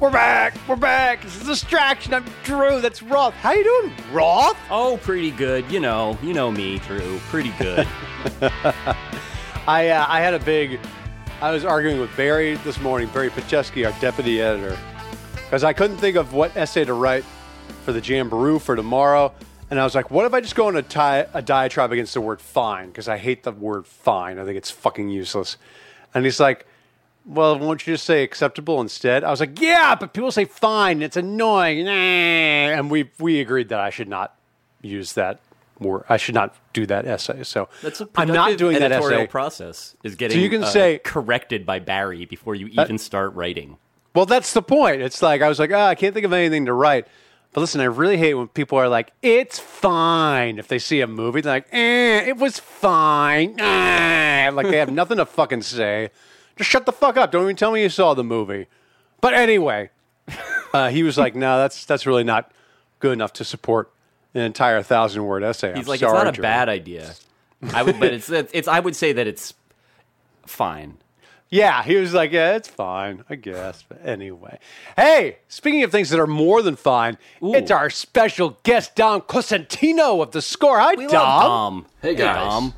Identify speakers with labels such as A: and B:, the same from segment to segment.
A: We're back. We're back. It's a distraction. I'm Drew. That's Roth. How you doing, Roth?
B: Oh, pretty good. You know, you know me, Drew. Pretty good.
A: I uh, I had a big. I was arguing with Barry this morning, Barry Petchesky, our deputy editor, because I couldn't think of what essay to write for the Jamboree for tomorrow. And I was like, what if I just go on a, ti- a diatribe against the word fine? Because I hate the word fine. I think it's fucking useless. And he's like, well, won't you just say acceptable instead? I was like, yeah, but people say fine. It's annoying. Nah. And we, we agreed that I should not use that word. I should not do that essay. So
B: That's a
A: I'm not doing that essay.
B: process. Is getting so
A: you can
B: uh,
A: say-
B: corrected by Barry before you even start writing.
A: Well, that's the point. It's like I was like, oh, I can't think of anything to write. But listen, I really hate when people are like, "It's fine." If they see a movie, they're like, "Eh, it was fine." Like they have nothing to fucking say. Just shut the fuck up. Don't even tell me you saw the movie. But anyway, uh, he was like, "No, that's that's really not good enough to support an entire thousand word essay."
B: He's
A: I'm
B: like,
A: sorry,
B: it's not a
A: Drew."
B: bad idea. I would, but it's, it's, it's. I would say that it's fine.
A: Yeah, he was like, yeah, it's fine, I guess. But anyway, hey, speaking of things that are more than fine,
B: Ooh.
A: it's our special guest Dom Cosentino of the Score. Hi,
B: We
A: Dom.
B: love Dom.
C: Hey guys,
B: Dom.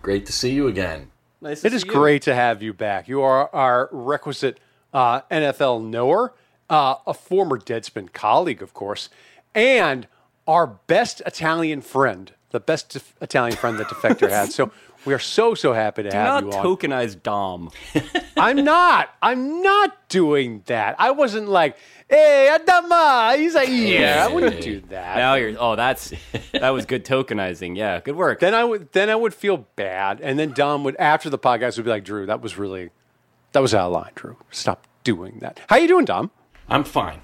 C: great to see you again.
B: Nice
A: It is great to have you back. You are our requisite uh, NFL knower, uh, a former Deadspin colleague, of course, and our best Italian friend, the best def- Italian friend that Defector had. So we are so so happy to
B: Do
A: have
B: not
A: you on.
B: tokenize Dom.
A: I'm not. I'm not doing that. I wasn't like, hey, Adama. He's like, yeah, I wouldn't do that.
B: Now you're. Oh, that's that was good tokenizing. Yeah, good work.
A: Then I would then I would feel bad, and then Dom would after the podcast would be like, Drew, that was really that was out of line, Drew. Stop doing that. How you doing, Dom?
C: I'm fine.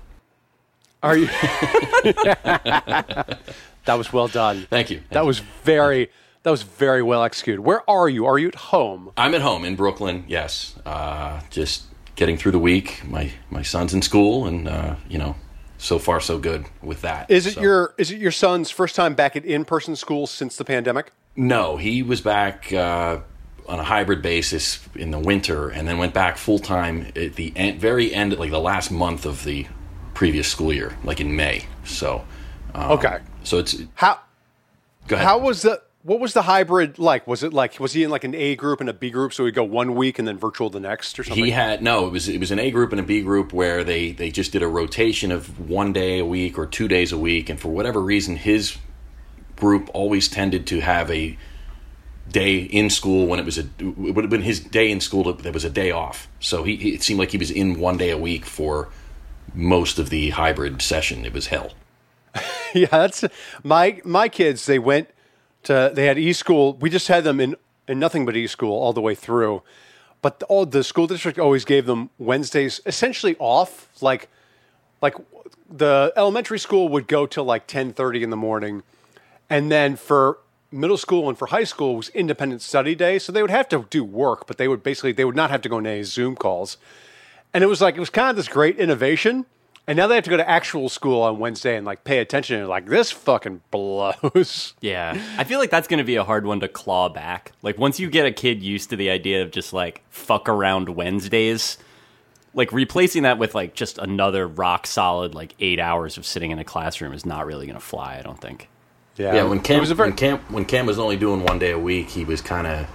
A: Are you? that was well done.
C: Thank you.
A: That was very that was very well executed. Where are you? Are you at home?
C: I'm at home in Brooklyn. Yes, uh, just getting through the week. My my son's in school, and uh, you know, so far so good with that.
A: Is it
C: So-
A: your is it your son's first time back at in person school since the pandemic?
C: No, he was back uh, on a hybrid basis in the winter, and then went back full time at the end, very end, like the last month of the previous school year, like in May. So, um,
A: Okay.
C: So it's
A: How
C: go ahead.
A: How was the what was the hybrid like? Was it like was he in like an A group and a B group, so he'd go one week and then virtual the next or something?
C: He had no. It was it was an A group and a B group where they they just did a rotation of one day a week or two days a week, and for whatever reason, his group always tended to have a day in school when it was a it would have been his day in school that was a day off. So he, he it seemed like he was in one day a week for most of the hybrid session. It was hell.
A: yeah, that's my my kids. They went to uh, they had e school. We just had them in in nothing but e school all the way through. But the, all the school district always gave them Wednesdays essentially off. Like like the elementary school would go till like ten thirty in the morning, and then for middle school and for high school was independent study day. So they would have to do work, but they would basically they would not have to go on any Zoom calls. And it was like it was kind of this great innovation. And now they have to go to actual school on Wednesday and like pay attention and like this fucking blows.
B: Yeah, I feel like that's going to be a hard one to claw back. Like once you get a kid used to the idea of just like fuck around Wednesdays, like replacing that with like just another rock solid like eight hours of sitting in a classroom is not really going to fly. I don't think.
C: Yeah, when Cam
A: was a very
C: when Cam when Cam was only doing one day a week, he was kind of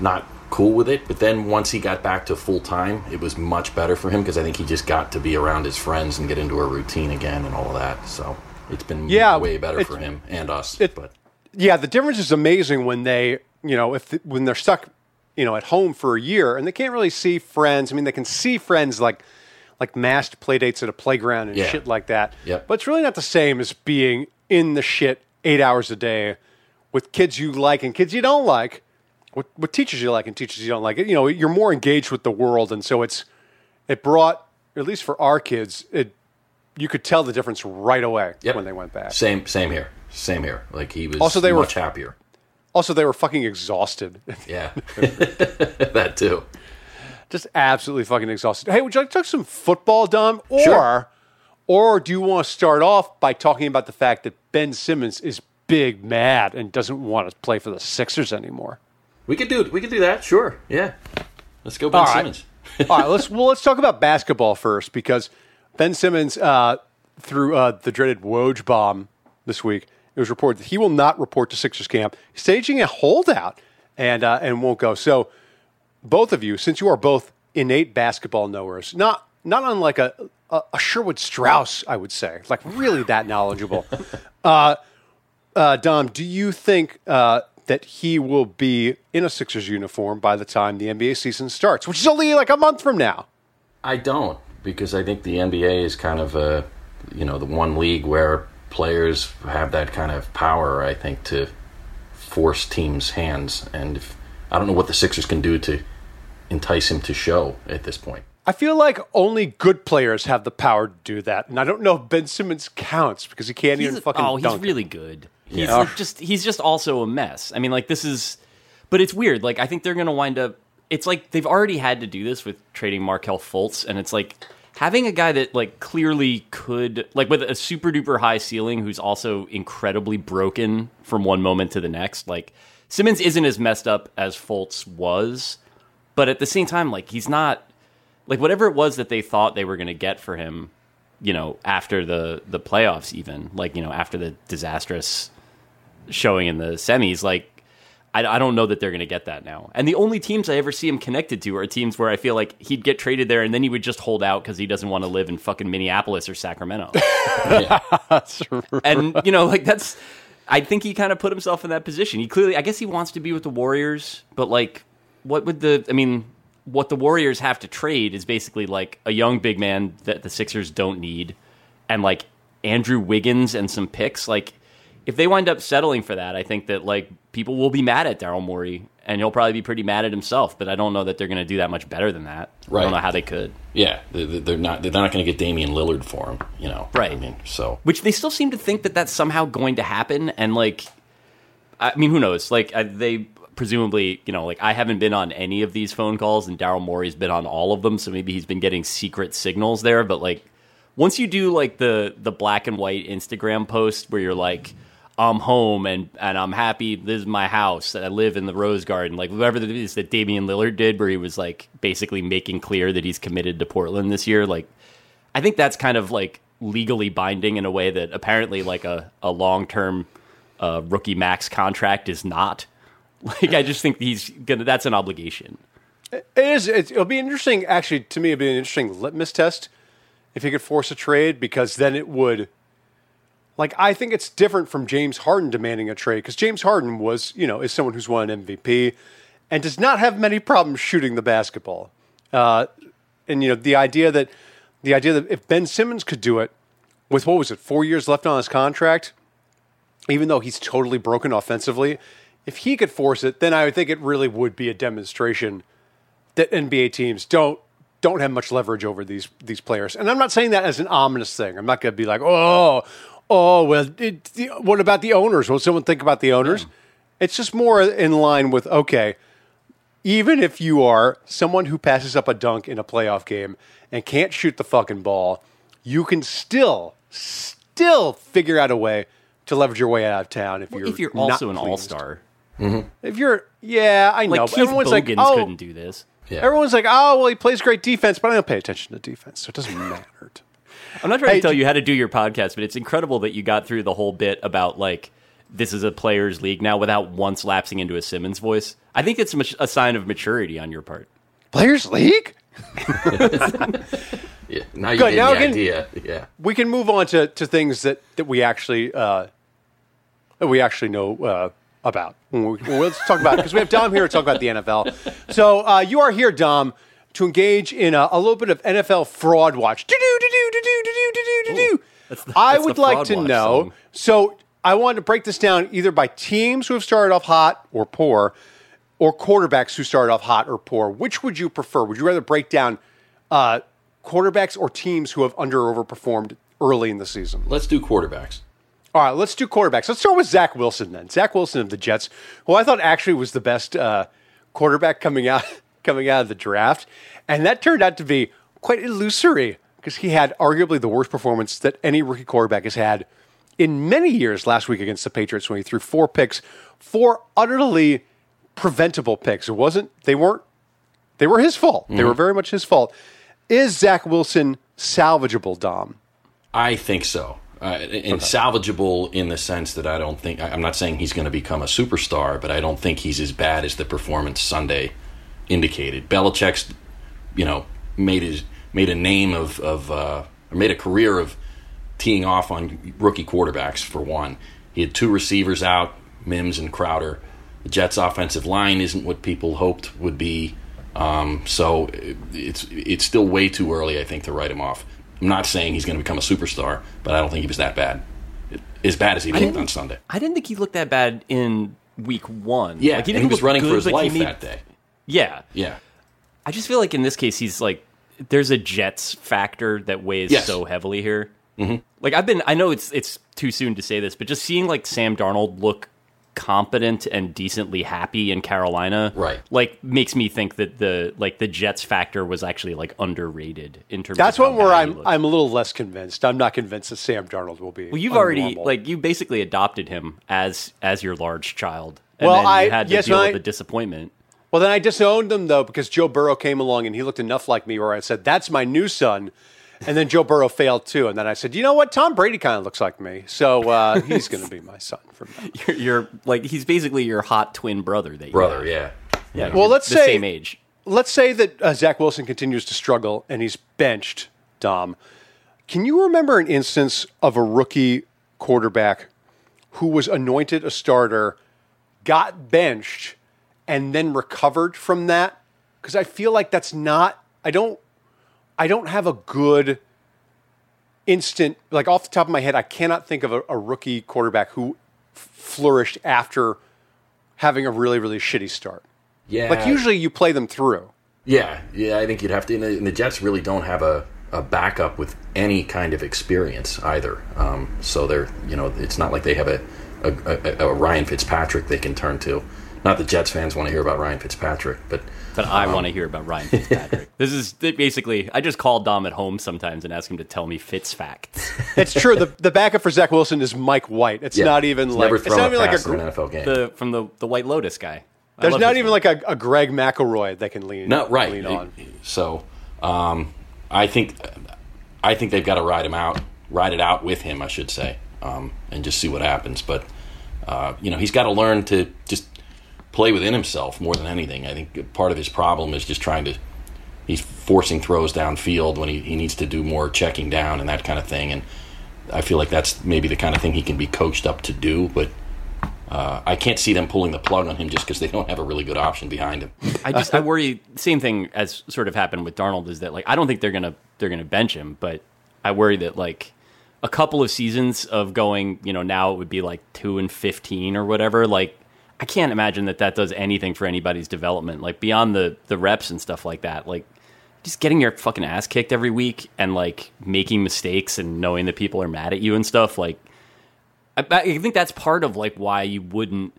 C: not cool with it. But then once he got back to full time, it was much better for him because I think he just got to be around his friends and get into a routine again and all of that. So it's been
A: Yeah,
C: way better for him and us.
A: it-
C: but
A: yeah, the difference is amazing when they, you know, if when they're stuck, you know, at home for a year and they can't really see friends. I mean, they can see friends like like masked playdates at a playground and
C: Yeah.
A: shit like that.
C: Yep.
A: But it's really not the same as being in the shit eight hours a day with kids you like and kids you don't like, with, with teachers you like and teachers you don't like. You know, you're more engaged with the world, and so it's it brought at least for our kids, it you could tell the difference right away
C: Yep.
A: when they went back.
C: same same here, same here. Like he was
A: Also, they were-
C: much happier.
A: Also, they were fucking exhausted.
C: Yeah, that too.
A: just absolutely fucking exhausted. Hey, would you like to talk some football, Dom? Or,
C: Sure.
A: or do you want to start off by talking about the fact that Ben Simmons is big mad and doesn't want to play for the Sixers anymore?
C: We could do we could do that. Sure. Yeah. Let's go, Ben
A: All right.
C: Simmons.
A: All right, let's well let's talk about basketball first because Ben Simmons uh, threw uh, the dreaded Woj bomb this week. It was reported that he will not report to Sixers camp, staging a holdout, and uh, and won't go. So, both of you, since you are both innate basketball knowers, not not unlike a a, a Sherwood Strauss, I would say, like really that knowledgeable. uh, uh, Dom, do you think uh, that he will be in a Sixers uniform by the time the NBA season starts, which is only like a month from now?
C: I don't because I think the NBA is kind of a you know the one league where players have that kind of power. I think to force teams' hands, and if, I don't know what the Sixers can do to entice him to show at this point.
A: I feel like only good players have the power to do that, and I don't know if Ben Simmons counts because he can't
B: He's,
A: even fucking.
B: oh, he's
A: it.
B: really good. He's
C: Yeah.
B: like just he's just also a mess. I mean, like this is, but it's weird. Like I think they're gonna wind up. It's like they've already had to do this with trading Markelle Fultz, and it's like having a guy that like clearly could like with a super duper high ceiling, who's also incredibly broken from one moment to the next. Like Simmons isn't as messed up as Fultz was, but at the same time, like he's not like whatever it was that they thought they were going to get for him, you know, after the the playoffs, even like you know after the disastrous showing in the semis, like I, I don't know that they're going to get that now. And the only teams I ever see him connected to are teams where I feel like he'd get traded there and then he would just hold out because he doesn't want to live in fucking Minneapolis or Sacramento. and you know, like that's. I think he kind of put himself in that position. He clearly, I guess, he wants to be with the Warriors, but like, what would the? I mean, what the Warriors have to trade is basically like a young big man that the Sixers don't need, and like Andrew Wiggins and some picks. Like, if they wind up settling for that, I think that like people will be mad at Daryl Morey, and he'll probably be pretty mad at himself. But I don't know that they're going to do that much better than that.
C: Right.
B: I don't know how they could.
C: Yeah, they- they- they're not. They're not going to get Damian Lillard for him. You know,
B: Right.
C: I mean, so
B: which they still seem to think that that's somehow going to happen and like i mean who knows like I, they presumably you know like i haven't been on any of these phone calls and daryl morey's been on all of them so maybe he's been getting secret signals there but like once you do like the the black and white instagram post where you're like i'm home and and i'm happy this is my house and i live in the rose garden like whatever it is that damian lillard did where he was like basically making clear that he's committed to portland this year like I think that's kind of like legally binding in a way that apparently like a, a long term uh, rookie max contract is not. Like I just think he's gonna that's an obligation.
A: It is. It, it'll be interesting. Actually, to me, it'd be an interesting litmus test if he could force a trade because then it would. Like I think it's different from James Harden demanding a trade because James Harden was, you know, is someone who's won an MVP and does not have many problems shooting the basketball. Uh, and you know, the idea that the idea that if Ben Simmons could do it with what was it, four years left on his contract, even though he's totally broken offensively, if he could force it, then I would think it really would be a demonstration that NBA teams don't don't have much leverage over these these players. And I'm not saying that as an ominous thing. I'm not going to be like, oh, oh, well, it, the, what about the owners? Will someone think about the owners? It's just more in line with okay, even if you are someone who passes up a dunk in a playoff game and can't shoot the fucking ball, you can still still figure out a way to leverage your way out of town if you're
B: if you're
A: not
B: also an all star,
A: If you're yeah, I know.
B: like
A: but
B: Keith
A: everyone's
B: Bogans
A: like, oh,
B: couldn't do this.
C: yeah.
A: Everyone's like, oh, well, he plays great defense, but I don't pay attention to defense, so it doesn't matter.
B: I'm not trying
A: Hey,
B: to tell you how to do your podcast, but it's incredible that you got through the whole bit about like this is a players' league now without once lapsing into a Simmons voice. I think it's a sign of maturity on your part.
A: Players League?
C: yeah. Now you
A: Good,
C: get
A: now
C: the
A: again-
C: idea. Yeah.
A: We can move on to, to things that, that we actually uh, that we actually know uh, about. Well, let's talk about it because we have Dom here to talk about the NFL. So uh, you are here, Dom, to engage in a, a little bit of NFL fraud watch.
B: That's the-
A: I
B: that's
A: would
B: the
A: like
B: Fraud
A: to
B: Watch
A: know.
B: song.
A: So I wanted to break this down either by teams who have started off hot or poor, or quarterbacks who started off hot or poor. Which would you prefer? Would you rather break down uh, quarterbacks or teams who have under or overperformed early in the season?
C: Let's do quarterbacks.
A: All right, let's do quarterbacks. Let's start with Zach Wilson then. Zach Wilson of the Jets, who I thought actually was the best uh, quarterback coming out coming out of the draft, and that turned out to be quite illusory because he had arguably the worst performance that any rookie quarterback has had in many years. Last week against the Patriots, when he threw four picks, four utterly preventable picks. It wasn't. They weren't. They were his fault. They were very much his fault. Is Zach Wilson salvageable, Dom?
C: I think so. Uh, and salvageable in the sense that I don't think I'm not saying he's going to become a superstar, but I don't think he's as bad as the performance Sunday indicated. Belichick's, you know, made his made a name of of uh, made a career of teeing off on rookie quarterbacks. For one, he had two receivers out, Mims and Crowder. The Jets' offensive line isn't what people hoped would be. Um, so it's it's still way too early, I think, to write him off. I'm not saying he's going to become a superstar, but I don't think he was that bad. As bad as he looked on Sunday.
B: I didn't think he looked that bad in week one.
C: Yeah,
B: like,
C: he, and he was running
B: good,
C: for his
B: like,
C: life
B: made,
C: that day.
B: Yeah,
C: Yeah,
B: I just feel like in this case he's like there's a Jets factor that weighs
C: Yes.
B: so heavily here. Mm-hmm. Like I've been, I know it's it's too soon to say this, but just seeing like Sam Darnold look competent and decently happy in Carolina,
C: Right.
B: Like makes me think that the like the Jets factor was actually like underrated in terms.
A: That's
B: of how
A: one where I'm. I'm a little less convinced. I'm not convinced that Sam Darnold will be.
B: Well, you've already
A: unnormal.
B: like you basically adopted him as as your large child. And
A: Well,
B: then you
A: I-
B: had to
A: yes,
B: deal
A: I-
B: the disappointment.
A: Well, then I disowned him though because Joe Burrow came along and he looked enough like me where I said that's my new son, and then Joe Burrow failed too, and then I said, you know what, Tom Brady kind of looks like me, so uh, he's going to be my son from now.
B: You're, you're like he's basically your hot twin brother. That you
C: brother.
B: have.
C: Yeah,
B: yeah.
A: Well, let's
B: the
A: say-
B: same age.
A: Let's say that uh, Zach Wilson continues to struggle and he's benched. Dom, can you remember an instance of a rookie quarterback who was anointed a starter, got benched, and then recovered from that? Because I feel like that's not. I don't. I don't have a good instant like off the top of my head. I cannot think of a, a rookie quarterback who f- flourished after having a really really shitty start.
C: yeah.
A: Like usually you play them through.
C: Yeah, yeah, I think you'd have to. And the, and the Jets really don't have a, a backup with any kind of experience either. Um, so they're, you know, it's not like they have a, a, a, a Ryan Fitzpatrick they can turn to. Not that Jets fans want to hear about Ryan Fitzpatrick, but
B: But I want to hear about Ryan Fitzpatrick. this is basically I just call Dom at home sometimes and ask him to tell me Fitz facts.
A: It's true. the The backup for Zach Wilson is Mike White. It's
C: yeah,
A: not even
C: he's
A: like
C: never
A: it's not
C: a
A: even like a.
C: pass in
A: gr-
C: an NFL game.
B: The from the the White Lotus guy. I
A: There's not even
B: work.
A: like a, a Greg McElroy that can lean.
C: No, right.
A: Lean on.
C: So, um, I think, I think they've got to ride him out, ride it out with him, I should say, um, and just see what happens. But uh, you know, he's got to learn to just play within himself more than anything. I think part of his problem is just trying to. He's forcing throws downfield when he, he needs to do more checking down and that kind of thing. And I feel like that's maybe the kind of thing he can be coached up to do. But uh, I can't see them pulling the plug on him just because they don't have a really good option behind him.
B: I just I worry. Same thing as sort of happened with Darnold is that like I don't think they're gonna they're gonna bench him, but I worry that like a couple of seasons of going, you know, now it would be like two and fifteen or whatever. Like I can't imagine that that does anything for anybody's development. Like beyond the the reps and stuff like that. Like just getting your fucking ass kicked every week and like making mistakes and knowing that people are mad at you and stuff. Like I, I think that's part of like why you wouldn't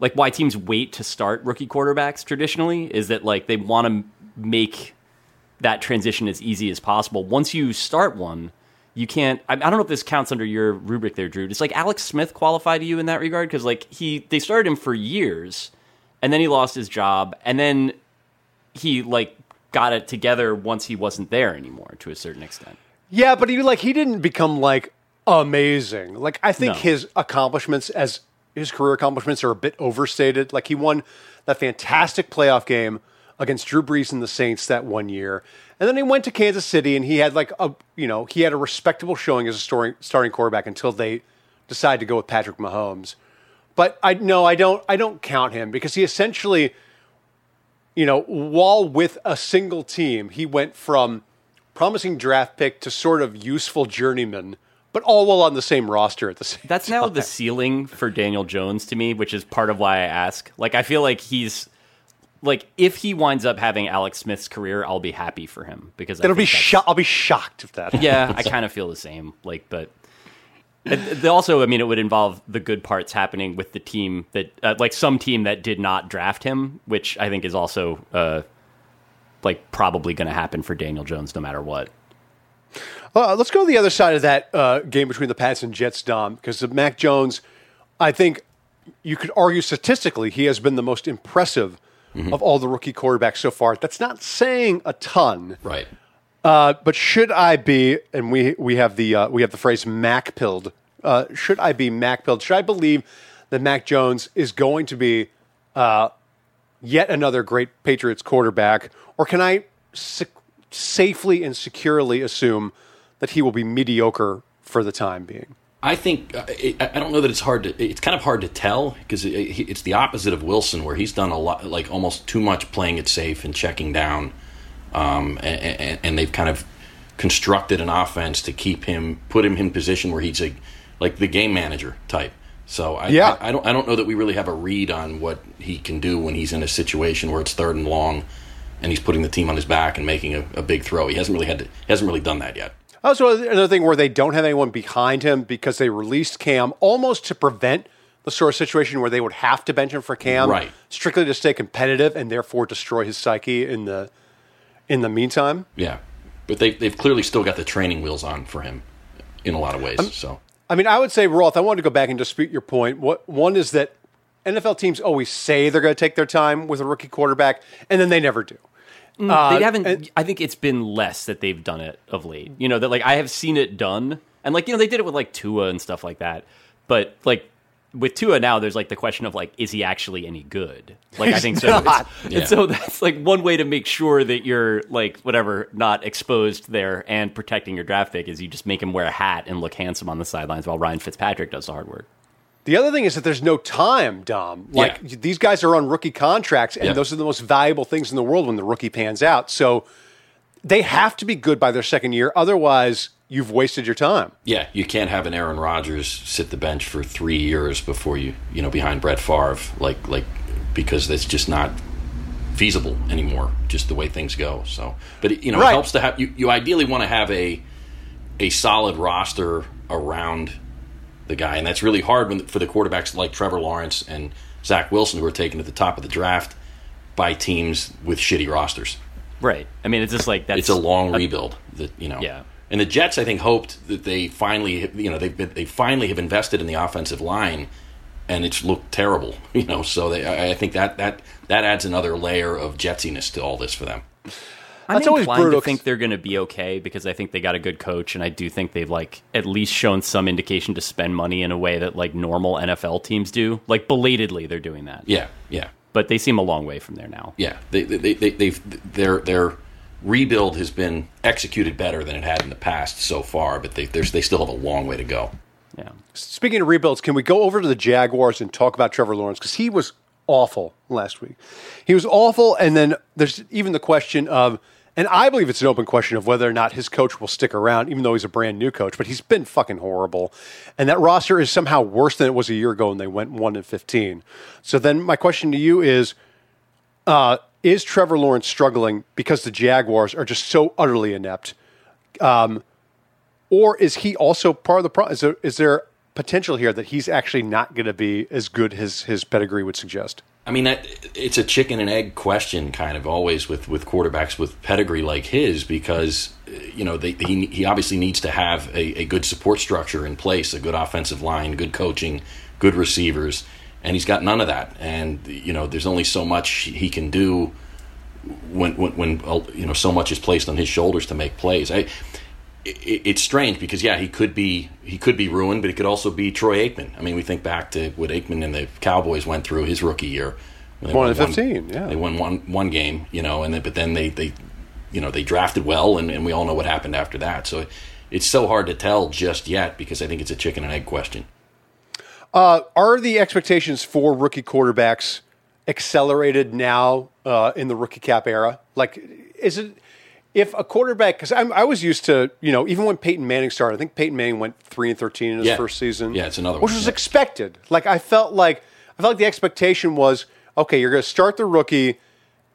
B: like why teams wait to start rookie quarterbacks traditionally is that like they want to make that transition as easy as possible. Once you start one, you can't. I, I don't know if this counts under your rubric there, Drew. Does like Alex Smith qualify to you in that regard? Because like he, they started him for years, and then he lost his job, and then he like got it together once he wasn't there anymore to a certain extent.
A: Yeah, but he like he didn't become like amazing. Like I think
B: No.
A: his accomplishments as his career accomplishments are a bit overstated. Like he won that fantastic playoff game against Drew Brees and the Saints that one year. And then he went to Kansas City and he had like a you know, he had a respectable showing as a starting starting quarterback until they decided to go with Patrick Mahomes. But I no, I don't I don't count him because he essentially you know, while with a single team, he went from promising draft pick to sort of useful journeyman, but all while on the same roster at the same
B: That's now the ceiling for Daniel Jones to me, which is part of why I ask. Like, I feel like he's like if he winds up having Alex Smith's career, I'll be happy for him because I
A: It'll be sho- I'll be shocked if that.
B: Yeah, I kind of feel the same. Like, but it, also, I mean, it would involve the good parts happening with the team that, uh, like, some team that did not draft him, which I think is also, uh, like, probably going to happen for Daniel Jones no matter what.
A: Uh, let's go to the other side of that uh, game between the Pats and Jets, Dom, because Mac Jones, I think you could argue statistically he has been the most impressive of all the rookie quarterbacks so far. That's not saying a ton.
C: Right.
A: Uh, but should I be, and we we have the uh, we have the phrase Mac pilled. Uh, should I be Mac pilled? Should I believe that Mac Jones is going to be uh, yet another great Patriots quarterback, or can I sa- safely and securely assume that he will be mediocre for the time being?
C: I think uh, I don't know that it's hard to. It's kind of hard to tell because it's the opposite of Wilson, where he's done a lot, like almost too much playing it safe and checking down, um, and, and, and they've kind of constructed an offense to keep him, put him in position where he's a like the game manager type. So I,
A: Yeah.
C: I, I don't I don't know that we really have a read on what he can do when he's in a situation where it's third and long, and he's putting the team on his back and making a, a big throw. He hasn't really had to, hasn't really done that yet.
A: Also, another thing where they don't have anyone behind him because they released Cam almost to prevent the sort of situation where they would have to bench him for Cam,
C: Right.
A: Strictly to stay competitive and therefore destroy his psyche in the in the meantime.
C: Yeah, but they they've clearly still got the training wheels on for him in a lot of ways. so
A: I mean, I would say, Roth, I wanted to go back and dispute your point. What one is that NFL teams always say they're going to take their time with a rookie quarterback, and then they never do. Mm.
B: Uh, they haven't.
A: and-
B: I think it's been less that they've done it of late. You know that like I have seen it done, and like you know they did it with like Tua and stuff like that. But like with Tua now, there's like the question of like, is he actually any good? Like I think so. It's-
C: Yeah.
B: And so that's like one way to make sure that you're like whatever not exposed there and protecting your draft pick is you just make him wear a hat and look handsome on the sidelines while Ryan Fitzpatrick does the hard work.
A: The other thing is that there's no time, Dom. Like
C: Yeah.
A: these guys are on rookie contracts, and
C: Yeah.
A: those are the most valuable things in the world when the rookie pans out. So they have to be good by their second year, otherwise you've wasted your time.
C: yeah, you can't have an Aaron Rodgers sit the bench for three years before you you know behind Brett Favre like like because that's just not feasible anymore. Just the way things go. So, but you know
A: Right.
C: it helps to have you. You ideally want to have a a solid roster around the guy, and that's really hard when, for the quarterbacks like Trevor Lawrence and Zach Wilson, who are taken at the top of the draft by teams with shitty rosters.
B: Right. I mean, it's just like that's
C: It's a long rebuild. That you know.
B: Yeah.
C: And the Jets, I think, hoped that they finally, you know, they they finally have invested in the offensive line, and it's looked terrible. You know, so they, I I think that that that adds another layer of jetsiness to all this for them.
B: I'm
A: That's always
B: inclined
A: brutal
B: to think they're going to be okay because I think they got a good coach, and I do think they've like at least shown some indication to spend money in a way that like normal NFL teams do. Like belatedly, they're doing that.
C: Yeah, yeah,
B: But they seem a long way from there now.
C: yeah. They they they they've their their rebuild has been executed better than it had in the past so far, but they there's they still have a long way to go.
B: Yeah.
A: Speaking of rebuilds, can we go over to the Jaguars and talk about Trevor Lawrence? Because he was awful last week. He was awful, and then there's even the question of, and I believe it's an open question of whether or not his coach will stick around, even though he's a brand new coach. But he's been fucking horrible, and that roster is somehow worse than it was a year ago when they went one and fifteen. So then my question to you is. Uh, is Trevor Lawrence struggling because the Jaguars are just so utterly inept? Um, or is he also part of the problem? Is there, is there potential here that he's actually not going to be as good as his pedigree would suggest?
C: I mean, it's a chicken and egg question, kind of always with, with quarterbacks with pedigree like his, because you know they, he he obviously needs to have a, a good support structure in place, a good offensive line, good coaching, good receivers, and he's got none of that. And you know, there's only so much he can do when when, when you know so much is placed on his shoulders to make plays. I, it, it's strange because yeah, he could be he could be ruined, but it could also be Troy Aikman. I mean, we think back to what Aikman and the Cowboys went through his rookie year.
A: One 15, yeah.
C: they won one one game, you know, and then but then they they you know they drafted well, and, and we all know what happened after that. So it's so hard to tell just yet because I think it's a chicken and egg question.
A: Uh, are the expectations for rookie quarterbacks accelerated now uh, in the rookie cap era? Like, is it if a quarterback? Because I was used to, you know, even when Peyton Manning started, I think Peyton Manning went three and thirteen in his
C: Yeah.
A: first season.
C: Yeah, it's another
A: which
C: one,
A: was
C: yeah.
A: expected. Like, I felt like I felt like the expectation was okay. You're going to start the rookie,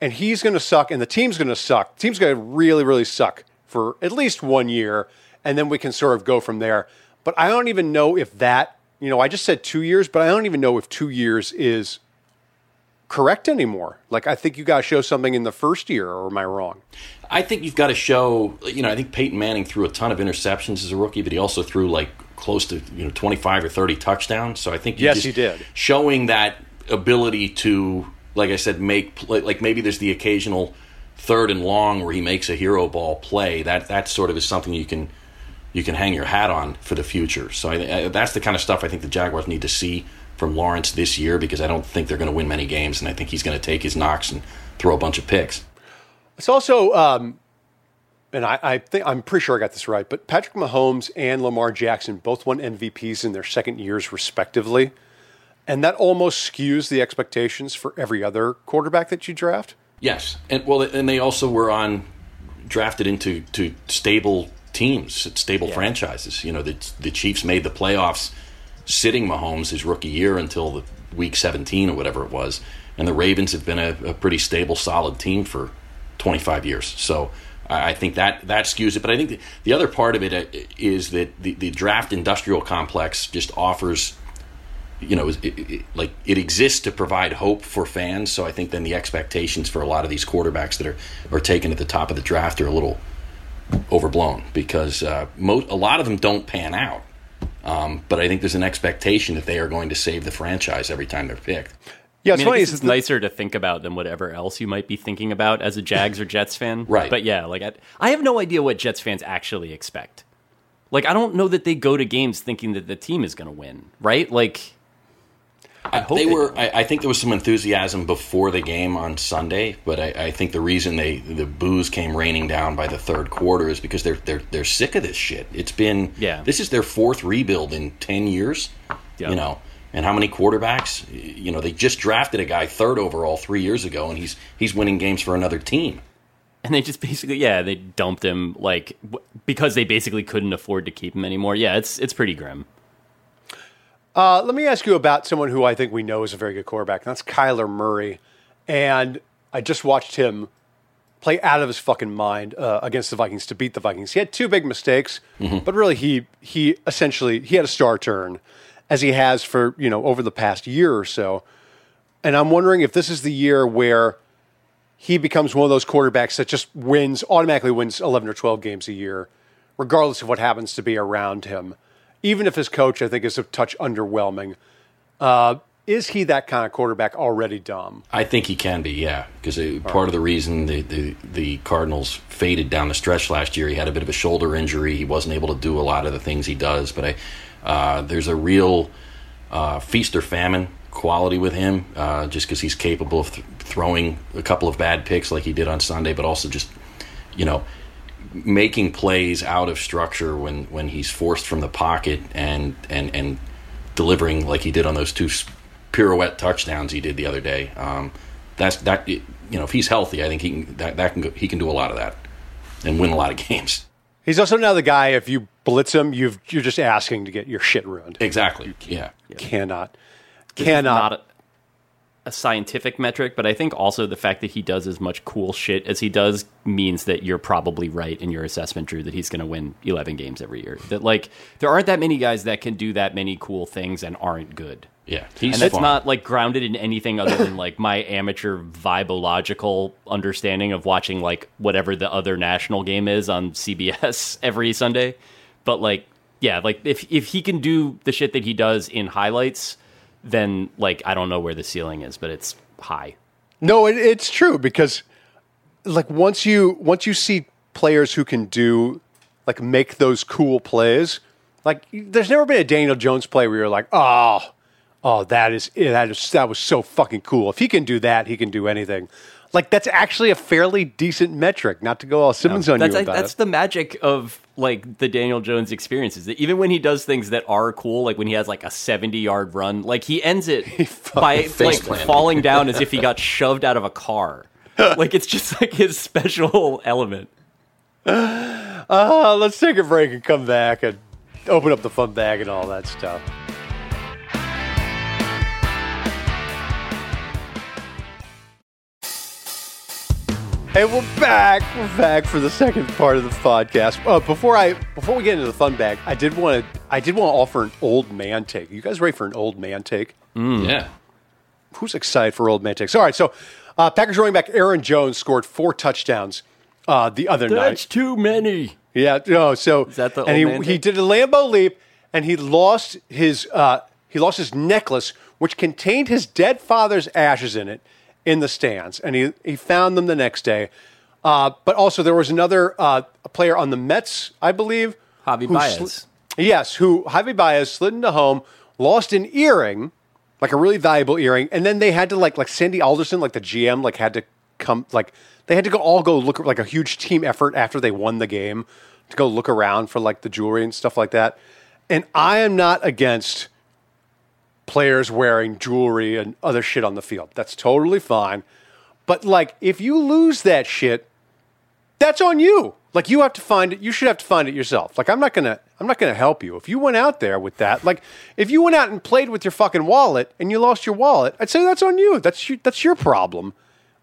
A: and he's going to suck, and the team's going to suck. The team's going to really, really suck for at least one year, and then we can sort of go from there. But I don't even know if that, you know, I just said two years, but I don't even know if two years is correct anymore. Like, I think you got to show something in the first year, or am I wrong?
C: I think you've got to show. You know, I think Peyton Manning threw a ton of interceptions as a rookie, but he also threw like close to you know twenty five or thirty touchdowns. So I think
A: Yes,
C: just
A: he did.
C: Showing that ability to, like I said, make like maybe there's the occasional third and long where he makes a hero ball play, that that sort of is something you can you can hang your hat on for the future. So I, I, that's the kind of stuff I think the Jaguars need to see from Lawrence this year because I don't think they're going to win many games, and I think he's going to take his knocks and throw a bunch of picks.
A: It's also, um, and I, I think I'm pretty sure I got this right, but Patrick Mahomes and Lamar Jackson both won MVPs in their second years respectively, and that almost skews the expectations for every other quarterback that you draft.
C: Yes, and well, and they also were on drafted into to stable teams, stable yeah. franchises. You know, the the Chiefs made the playoffs sitting Mahomes his rookie year until the week 17 or whatever it was, and the Ravens have been a, a pretty stable, solid team for 25 years. So I think that that skews it. But I think the, the other part of it uh, that the, the draft industrial complex just offers you know, it, it, like it exists to provide hope for fans. So I think then the expectations for a lot of these quarterbacks that are are taken at the top of the draft are a little overblown because uh, a lot of them don't pan out. Um, but I think there's an expectation that they are going to save the franchise every time they're picked.
B: Yeah, it's I mean, funny. It's, it's nicer to think about than whatever else you might be thinking about as a Jags or Jets fan.
C: Right.
B: But yeah, like I, I have no idea what Jets fans actually expect. Like I don't know that they go to games thinking that the team is going to win. Right. Like
C: I hope they, they were. I, I, think there was some enthusiasm before the game on Sunday, but I, I, think the reason they the boos came raining down by the third quarter is because they're they're they're sick of this shit. It's been
B: yeah.
C: This is their fourth rebuild in ten years. Yep. You know, and how many quarterbacks? You know, they just drafted a guy third overall three years ago, and he's he's winning games for another team.
B: And they just basically, yeah, they dumped him like because they basically couldn't afford to keep him anymore. Yeah, it's it's pretty grim.
A: Uh, let me ask you about someone who I think we know is a very good quarterback. And that's Kyler Murray. And I just watched him play out of his fucking mind uh, against the Vikings to beat the Vikings. He had two big mistakes, mm-hmm. but really he he essentially he had a star turn as he has for, you know, over the past year or so. And I'm wondering if this is the year where he becomes one of those quarterbacks that just wins automatically wins 11 or 12 games a year regardless of what happens to be around him even if his coach, I think, is a touch underwhelming. Uh, is he that kind of quarterback already, Dom?
C: I think he can be, yeah. Because part right. of the reason the, the, the, Cardinals faded down the stretch last year, he had a bit of a shoulder injury. He wasn't able to do a lot of the things he does. But I, uh, there's a real uh, feast or famine quality with him, uh, just because he's capable of th- throwing a couple of bad picks like he did on Sunday, but also just, you know, making plays out of structure when when he's forced from the pocket and and and delivering like he did on those two pirouette touchdowns he did the other day. Um, that's that you know if he's healthy, I think he can that, that can go, he can do a lot of that and win a lot of games.
A: He's also now the guy. If you blitz him, you you're just asking to get your shit ruined.
C: Exactly. Yeah.
A: Cannot.
B: Cannot a scientific metric, but I think also the fact that he does as much cool shit as he does means that you're probably right in your assessment, Drew, that he's going to win 11 games every year. That like there aren't that many guys that can do that many cool things and aren't good.
C: Yeah,
B: and that's fun. not like grounded in anything other than like my amateur vibological understanding of watching like whatever the other national game is on CBS every Sunday. But like, yeah, like if if he can do the shit that he does in highlights then like I don't know where the ceiling is, but it's high.
A: No, it, it's true because like once you once you see players who can do like make those cool plays, like there's never been a Daniel Jones play where you're like, oh, oh, that is that is that was so fucking cool. If he can do that, he can do anything. Like that's actually a fairly decent metric. Not to go all Simmons on
B: that's,
A: you about
B: That's
A: it.
B: the magic of like the Daniel Jones experiences. That even when he does things that are cool, like when he has like a seventy yard run, like he ends it by like falling down as if he got shoved out of a car. like it's just like his special element.
A: Uh, let's take a break and come back and open up the Funbag and all that stuff. Hey, we're back. We're back for the second part of the podcast. Uh, before I before we get into the Funbag, I did want to I did want to offer an old man take. You guys ready for an old man take?
C: Mm. Yeah.
A: Who's excited for old man takes? All right, so uh, Packers running back Aaron Jones scored four touchdowns uh, the other
B: That's
A: night.
B: That's too many.
A: Yeah. No. So
B: Is that the
A: and
B: he,
A: he did a Lambeau leap and he lost his uh, he lost his necklace, which contained his dead father's ashes in it in the stands, and he, he found them the next day. Uh, but also there was another uh, player on the Mets, I believe,
B: Javi
A: who
B: Baez.
A: sli- yes, who Javi Baez slid into home, lost an earring, like a really valuable earring, and then they had to like like Sandy Alderson, like the GM, like had to come like they had to go all go look like a huge team effort after they won the game to go look around for like the jewelry and stuff like that. And I am not against players wearing jewelry and other shit on the field. That's totally fine. But like if you lose that shit, that's on you. Like you have to find it. You should have to find it yourself. Like I'm not gonna. I'm not gonna help you. If you went out there with that, like if you went out and played with your fucking wallet and you lost your wallet, I'd say that's on you. That's your, that's your problem.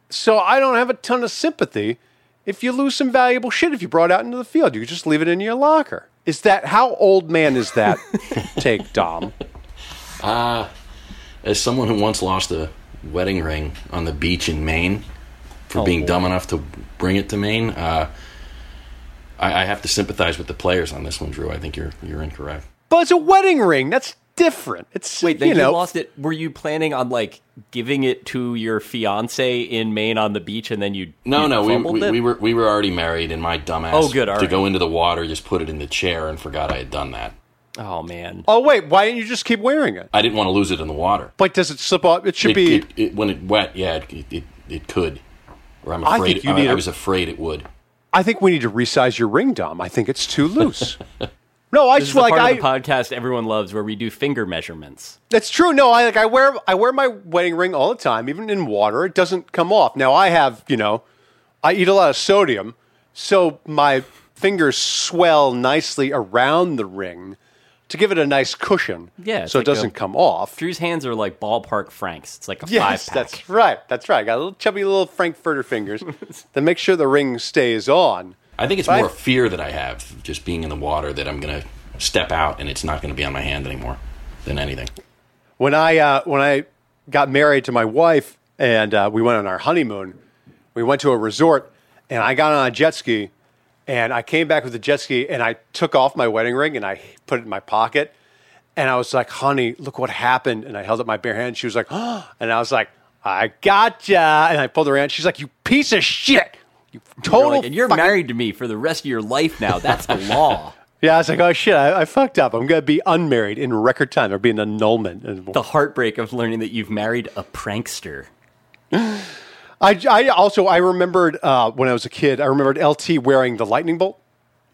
A: So I don't have a ton of sympathy if you lose some valuable shit. If you brought it out into the field, you could just leave it in your locker. Is that how old man is that? take Dom.
C: As someone who once lost a wedding ring on the beach in Maine for
B: Oh,
C: being
B: boy.
C: dumb enough to bring it to Maine, uh, I, I have to sympathize with the players on this one, Drew. I think you're you're incorrect.
A: But it's a wedding ring. That's different. It's
B: Wait, then
A: you
B: you, lost it. Were you planning on like giving it to your fiance in Maine on the beach, and then you
C: No,
B: you
C: no, we, we,
B: it?
C: we were we were already married, and my dumbass
B: Oh, good, all
C: to
B: right.
C: go into the water just put it in the chair and forgot I had done that.
B: Oh man,
A: oh wait, why didn't you just keep wearing it?
C: I didn't want to lose it in the water.
A: Like, does it slip off? It should
C: It,
A: be.
C: it, it, when it wet, yeah, it it, it, it could. Or I'm
A: I
C: afraid.
A: think you need
C: I
A: a-
C: was afraid it would.
A: I think we need to resize your ring, Dom. I think it's too loose. no, I
B: this
A: just
B: is the
A: like
B: part
A: I.
B: of the podcast everyone loves, where we do finger measurements.
A: That's true. No, I like I wear I wear my wedding ring all the time, even in water. It doesn't come off. Now I have you know, I eat a lot of sodium, so my fingers swell nicely around the ring to give it a nice cushion.
B: Yeah, it's
A: so
B: like
A: it doesn't
B: a-
A: come off.
B: Drew's hands are like ballpark franks. It's like a
A: Yes,
B: five pack.
A: that's right. That's right. I got a little chubby little Frankfurter fingers then make sure the ring stays on.
C: I think it's
A: But I-
C: more fear that I have just being in the water that I'm going to step out and it's not going to be on my hand anymore than anything.
A: when I uh, when I got married to my wife and uh, we went on our honeymoon, we went to a resort and I got on a jet ski and I came back with the jet ski and I took off my wedding ring and I put it in my pocket and I was like, "Honey, look what happened!" And I held up my bare hand. She was like, "Oh!" And I was like, "I gotcha!" And I pulled her hand. She's like, "You piece of shit! You
B: You're like, and you're
A: fucking-"
B: married to me for the rest of your life now. That's the law.
A: Yeah, I was like, "Oh shit! I, I fucked up. I'm gonna be unmarried in record time. There'll be an annulment."
B: The heartbreak of learning that you've married a prankster.
A: I, I also I remembered uh, when I was a kid. I remembered LT wearing the lightning bolt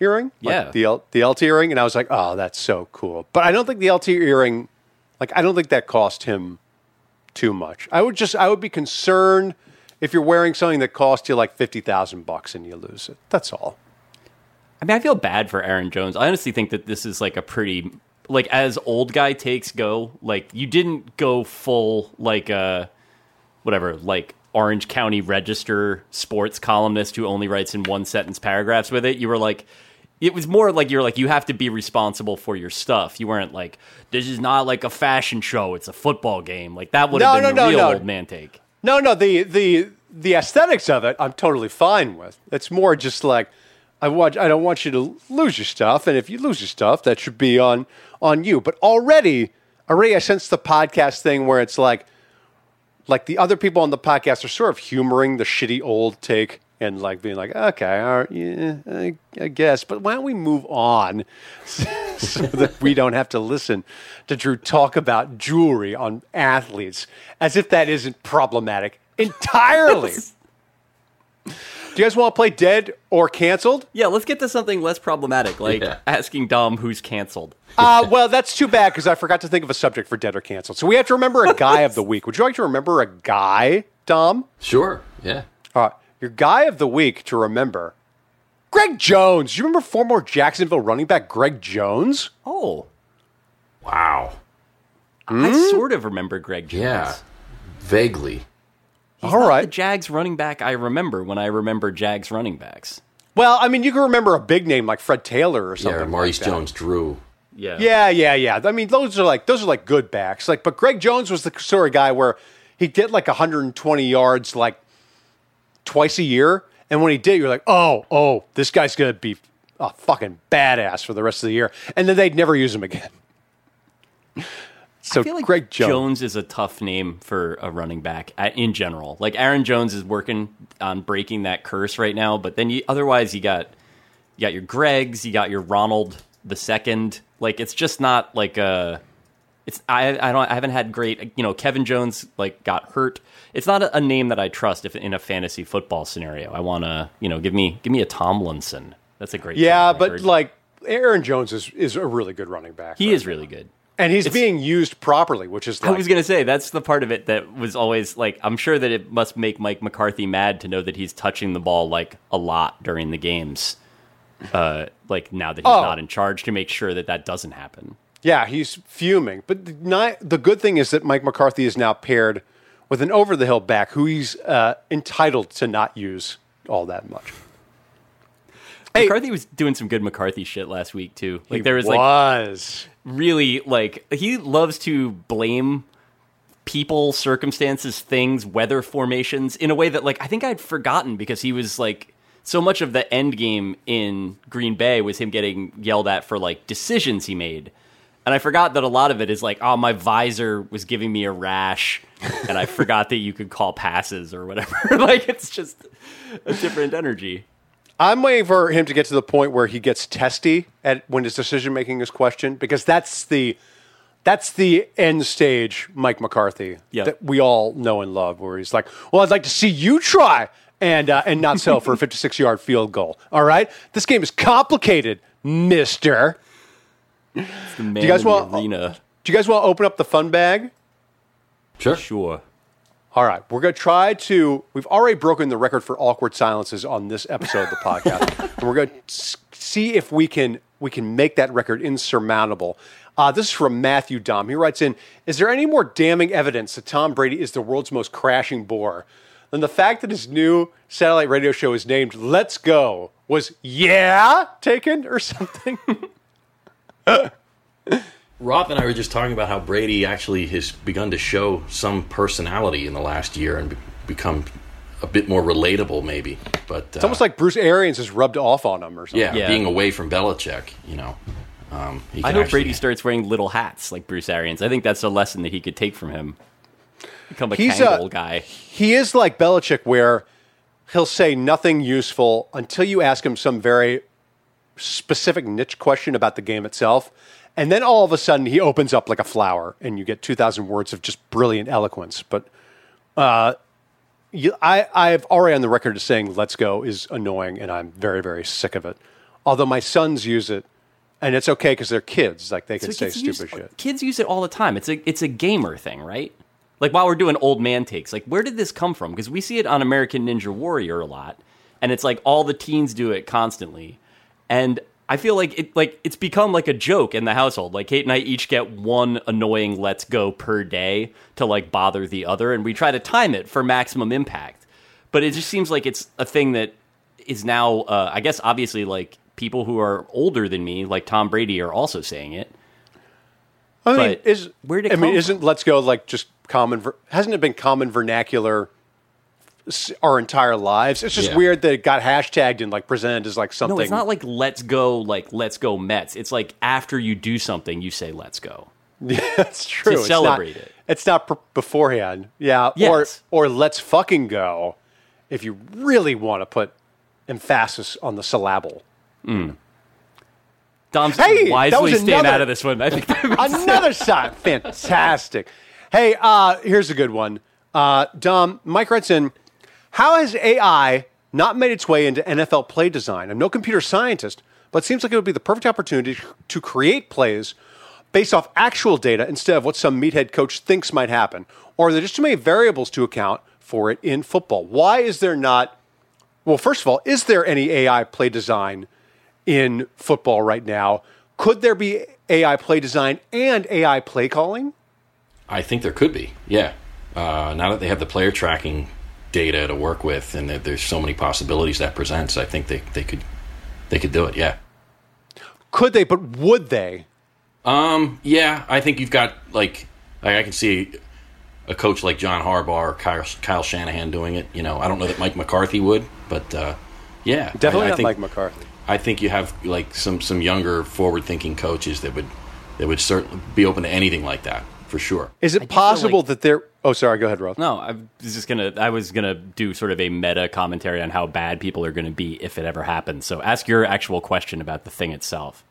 A: earring. like
B: Yeah.
A: the L, the LT earring, and I was like, oh, that's so cool. But I don't think the LT earring, like, I don't think that cost him too much. I would just I would be concerned if you're wearing something that cost you like fifty thousand bucks and you lose it. That's all.
B: I mean, I feel bad for Aaron Jones. I honestly think that this is like a pretty like as old guy takes go. Like you didn't go full like uh whatever like Orange County Register sports columnist who only writes in one sentence paragraphs with it. You were like. It was more like you're like you have to be responsible for your stuff. You weren't like this is not like a fashion show; it's a football game. Like that would have
A: No,
B: been
A: no,
B: the
A: no,
B: real old man take.
A: No, no, the the the aesthetics of it, I'm totally fine with. It's more just like I want I don't want you to lose your stuff, and if you lose your stuff, that should be on on you. But already, already, I sense the podcast thing where it's like, like the other people on the podcast are sort of humoring the shitty old take and like being like, okay, all right, yeah, I, I guess, but why don't we move on so that we don't have to listen to Drew talk about jewelry on athletes as if that isn't problematic entirely. Do you guys want to play dead or canceled?
B: Yeah, let's get to something less problematic, like
C: Yeah.
B: asking Dom who's canceled.
A: Uh, well, that's too bad because I forgot to think of a subject for dead or canceled. So we have to remember a guy of the week. Would you like to remember a guy, Dom?
C: Sure. Yeah.
A: All right, your guy of the week to remember, Greg Jones. Do you remember former Jacksonville running back Greg Jones?
B: Oh,
C: Wow.
B: I sort of remember Greg Jones.
C: Yeah. Vaguely.
B: He's
A: All
B: not
A: right.
B: the Jags running back I remember when I remember Jags running backs.
A: Well, I mean, you can remember a big name like Fred Taylor or
C: Yeah.
A: something.
C: or Maurice
A: like that.
C: Jones Drew.
B: Yeah.
A: Yeah, yeah, yeah. I mean, those are like those are like good backs. Like, but Greg Jones was the sort of guy where he'd get like 120 yards like twice a year, and when he did, you're like, oh, oh, this guy's gonna be a fucking badass for the rest of the year, and then they'd never use him again. So
B: I feel like
A: Greg Jones.
B: is a tough name for a running back uh, in general. Like Aaron Jones is working on breaking that curse right now, but then you, otherwise you got you got your Gregs, you got your Ronald the second. Like it's just not like a. It's I I don't I haven't had great you know Kevin Jones like got hurt. It's not a, a name that I trust if in a fantasy football scenario. I want to you know give me give me a Tomlinson. That's a great
A: Yeah, but like Aaron Jones is, is a really good running back.
B: he
A: right?
B: is really good.
A: And he's being used properly, which is
B: I was gonna say that's the part of it that was always like I'm sure that it must make Mike McCarthy mad to know that he's touching the ball like a lot during the games. Uh, like now that he's
A: Oh.
B: not in charge to make sure that that doesn't happen.
A: Yeah, he's fuming. But the, ni- the good thing is that Mike McCarthy is now paired with an over the hill back who he's uh, entitled to not use all that much. Hey.
B: McCarthy was doing some good McCarthy shit last week too. Like there was like
A: was.
B: really like he loves to blame people, circumstances, things, weather formations in a way that like I think I'd forgotten because he was like so much of the end game in Green Bay was him getting yelled at for like decisions he made. And I forgot that a lot of it is like, oh, my visor was giving me a rash, and I forgot that you could call passes or whatever. like, it's just a different energy.
A: I'm waiting for him to get to the point where he gets testy at when his decision making is questioned because that's the that's the end stage Mike McCarthy
B: Yeah.
A: that we all know and love where he's like, "Well, I'd like to see you try and uh, and not settle for a 56-yard field goal." All right? This game is complicated, mister.
B: The man
A: you guys want-
B: arena.
A: Do you guys want to open up the fun bag?
C: Sure.
B: Sure.
A: All right, we're going to try to. We've already broken the record for awkward silences on this episode of the podcast, and we're going to see if we can we can make that record insurmountable. Uh, this is from Matthew Dom. He writes in: Is there any more damning evidence that Tom Brady is the world's most crashing bore than the fact that his new satellite radio show is named "Let's Go"? Was yeah taken or something?
C: Roth and I were just talking about how Brady actually has begun to show some personality in the last year and be- become a bit more relatable, maybe. But
A: It's almost like Bruce Arians has rubbed off on him or something.
C: yeah,
B: Yeah.
C: being away from Belichick, you know. Um, he
B: I
C: can
B: hope
C: actually-
B: Brady starts wearing little hats like Bruce Arians. I think that's a lesson that he could take from him. Become a
A: He's
B: Kangol
A: a-
B: guy.
A: he is like Belichick, where he'll say nothing useful until you ask him some very specific niche question about the game itself. And then all of a sudden he opens up like a flower and you get 2,000 words of just brilliant eloquence. But uh, you, I, I've already on the record as saying let's go is annoying and I'm very, very sick of it. Although my sons use it and it's okay because they're kids. Like they can
B: So
A: say stupid
B: use-
A: shit.
B: Kids use it all the time. It's a it's a gamer thing, right? Like while we're doing old man takes, like where did this come from? Because we see it on American Ninja Warrior a lot, and it's like all the teens do it constantly, and I feel like it like it's become like a joke in the household. Like Kate and I each get one annoying "Let's go" per day to like bother the other, and we try to time it for maximum impact. But it just seems like it's a thing that is now, uh, I guess, obviously like people who are older than me, like Tom Brady, are also saying it.
A: I mean,
B: But
A: is
B: where'd it
A: I mean,
B: come
A: isn't "Let's Go" like just common? Ver- hasn't it been common vernacular our entire lives? It's just
C: Yeah.
A: weird that it got hashtagged and like presented as like something.
B: No, it's not like let's go, like let's go Mets. It's like after you do something, you say let's go.
A: That's true. It's not-
B: celebrate it.
A: It's not pr- beforehand. Yeah.
B: Yes.
A: Or or let's fucking go. If you really want to put emphasis on the syllable.
B: Dom's
A: Hey,
B: wisely
A: was
B: staying out of this one. I think
A: Another side. Fantastic. Hey, uh, here's a good one. Uh, Dom, Mike writes in How has AI not made its way into NFL play design? I'm no computer scientist, but it seems like it would be the perfect opportunity to create plays based off actual data instead of what some meathead coach thinks might happen. Or are there just too many variables to account for it in football? Why is there not? Well, first of all, is there any AI play design in football right now? Could there be AI play design and AI play calling?
C: I think there could be, yeah. Uh, now that they have the player tracking data to work with, and that there's so many possibilities that presents, I think they, they could they could do it. Yeah,
A: Could they, but would they?
C: um, yeah. I think you've got like I, I can see a coach like John Harbaugh or Kyle, Kyle Shanahan doing it. You know, I don't know that Mike McCarthy would, but uh, yeah,
A: Definitely
C: I, I
A: not
C: think,
A: Mike McCarthy.
C: I think you have like some some younger forward thinking coaches that would that would certainly be open to anything like that. for sure.
A: Is it
B: do
A: possible
B: like-
A: that they're? Oh, sorry. Go ahead, Roth.
B: No, I was just gonna. I was gonna do sort of a meta commentary on how bad people are gonna be if it ever happens. So ask your actual question about the thing itself.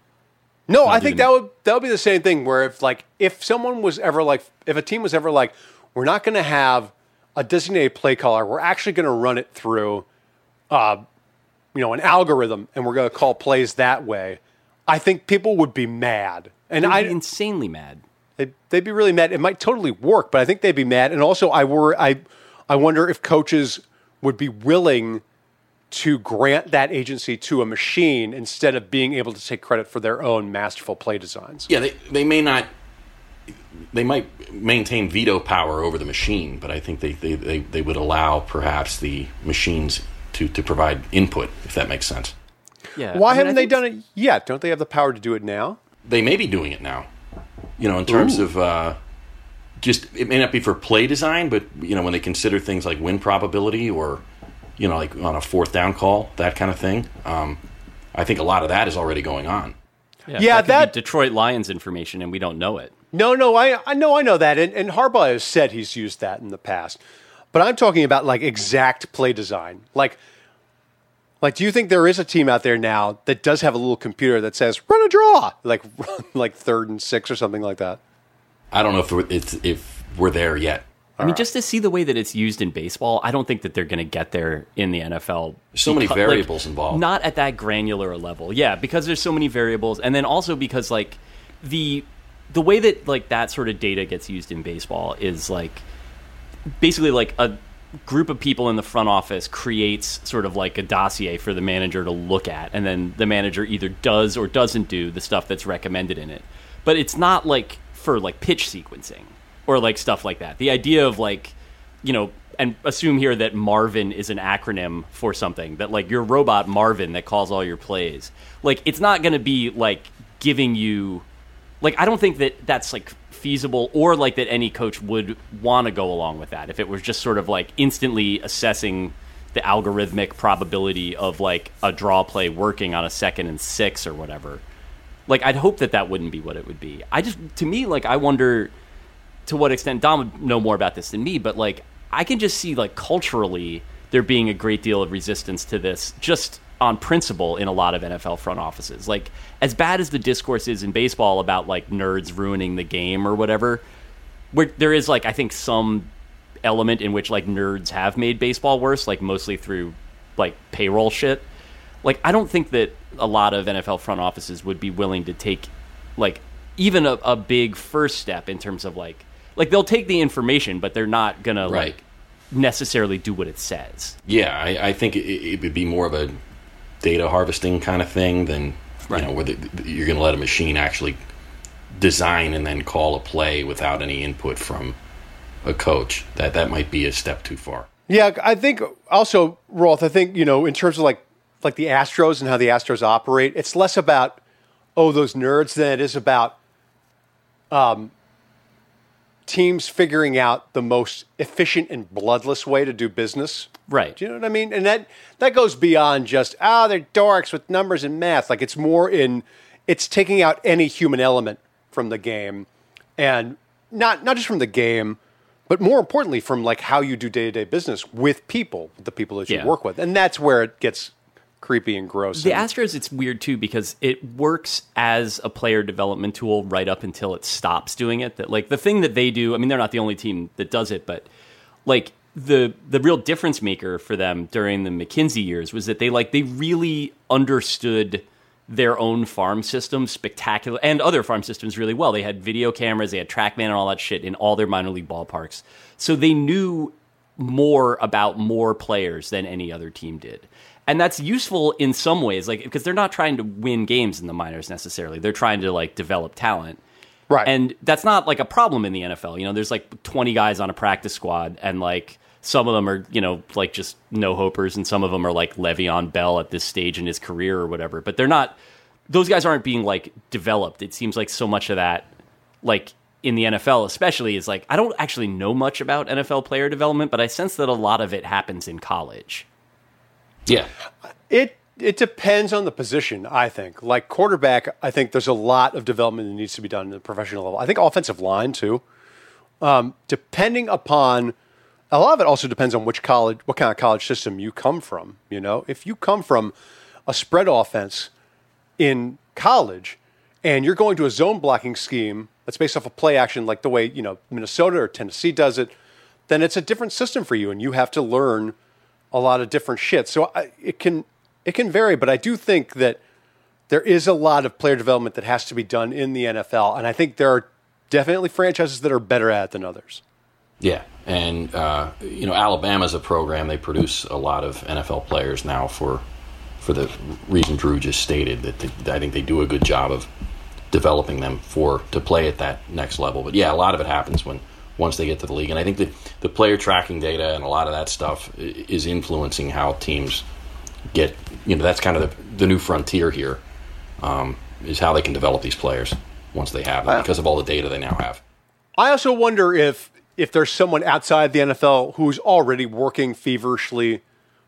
A: No, I think that would that would be the same thing. Where if like if someone was ever like if a team was ever like we're not going to have a designated play caller, we're actually going to run it through, uh, you know, an algorithm, and we're going to call plays that way. I think people would be mad, and
B: I'd insanely mad.
A: They'd, they'd be really mad. It might totally work, but I think they'd be mad. And also, I wor- I, I wonder if coaches would be willing to grant that agency to a machine instead of being able to take credit for their own masterful play designs.
C: Yeah, they they may not. They might maintain veto power over the machine, but I think they, they, they, they would allow perhaps the machines to, to provide input, if that makes sense.
B: Yeah.
A: Why
B: I mean,
A: haven't
B: I
A: they done it yet? Don't they have the power to do it now?
C: They may be doing it now. You know, in terms of uh, just it may not be for play design, but you know when they consider things like win probability or you know like on a fourth down call, that kind of thing. Um, I think a lot of that is already going on.
B: Yeah,
A: Yeah,
B: could be
A: that-
B: Detroit Lions information, and we don't know it.
A: No, no, I, I know, I know that, and, and Harbaugh has said he's used that in the past. But I'm talking about like exact play design. Like, like, do you think there is a team out there now that does have a little computer that says run a draw, like like third and six or something like that?
C: I don't know if we're, it's, if we're there yet.
B: I mean, just to see the way that it's used in baseball, I don't think that they're going to get there in the NFL.
C: There's so many
B: Because- like,
C: variables involved.
B: Not at that granular level, yeah, because there's so many variables, and then also because like the the way that like that sort of data gets used in baseball is like basically like a group of people in the front office creates sort of like a dossier for the manager to look at and then the manager either does or doesn't do the stuff that's recommended in it. But it's not like for like pitch sequencing or like stuff like that. The idea of like you know and assume here that marvin is an acronym for something that like your robot marvin that calls all your plays. Like it's not going to be like giving you like I don't think that that's like feasible or like that any coach would want to go along with that. If it was just sort of like instantly assessing the algorithmic probability of like a draw play working on a second and six or whatever like I'd hope that that wouldn't be what it would be. I just to me like I wonder to what extent Dom would know more about this than me, but like I can just see like culturally there being a great deal of resistance to this just on principle in a lot of NFL front offices. Like as bad as the discourse is in baseball about like nerds ruining the game or whatever, where there is like I think some element in which like nerds have made baseball worse, like mostly through like payroll shit. Like I don't think that a lot of NFL front offices would be willing to take like even a, a big first step in terms of like like they'll take the information, but they're not gonna
C: Right.
B: like necessarily do what it says.
C: Yeah, I, I think it, it would be more of a data harvesting kind of thing than
B: Right.
C: you know where the, you're going to let a machine actually design and then call a play without any input from a coach. That that might be a step too far.
A: Yeah, I think also Roth. I think you know in terms of like like the Astros and how the Astros operate, it's less about oh those nerds than it is about um, teams figuring out the most efficient and bloodless way to do business.
B: Right.
A: Do you know what I mean? And that that goes beyond just ah they're dorks with numbers and math. Like it's more in it's taking out any human element from the game, and not not just from the game, but more importantly from like how you do day to day business with people, the people that you
B: Yeah.
A: work with, and that's where it gets creepy and gross.
B: The
A: and-
B: Astros, it's weird too because it works as a player development tool right up until it stops doing it. That like the thing that they do. I mean, they're not the only team that does it, but like the the real difference maker for them during the McKinsey years was that they like they really understood their own farm system spectacular and other farm systems really well. They had video cameras, they had TrackMan and all that shit in all their minor league ballparks. So they knew more about more players than any other team did. And that's useful in some ways, like because they're not trying to win games in the minors necessarily. They're trying to like develop talent.
A: Right.
B: And that's not like a problem in the NFL. You know, there's like 20 guys on a practice squad and like some of them are, you know, like just no hopers and some of them are like Le'Veon Bell at this stage in his career or whatever. But they're not those guys aren't being like developed. It seems like so much of that like in the NFL especially is like I don't actually know much about NFL player development, but I sense that a lot of it happens in college.
C: Yeah,
A: It it depends on the position, I think. Like quarterback, I think there's a lot of development that needs to be done at the professional level. I think offensive line too. um, depending upon a lot of it also depends on which college, what kind of college system you come from. You know, if you come from a spread offense in college and you're going to a zone blocking scheme that's based off of play action, like the way you know Minnesota or Tennessee does it, then it's a different system for you, and you have to learn a lot of different shit. So I, it can it can vary, but I do think that there is a lot of player development that has to be done in the NFL, and I think there are definitely franchises that are better at it than others.
C: Yeah, and uh, you know Alabama's a program. They produce a lot of NFL players now for for the reason Drew just stated. That they, I think they do a good job of developing them for to play at that next level. But yeah, a lot of it happens when once they get to the league, and I think the the player tracking data and a lot of that stuff is influencing how teams get. You know, that's kind of the, the new frontier here. Um, is how they can develop these players once they have them because of all the data they now have.
A: I also wonder if if there's someone outside the NFL who's already working feverishly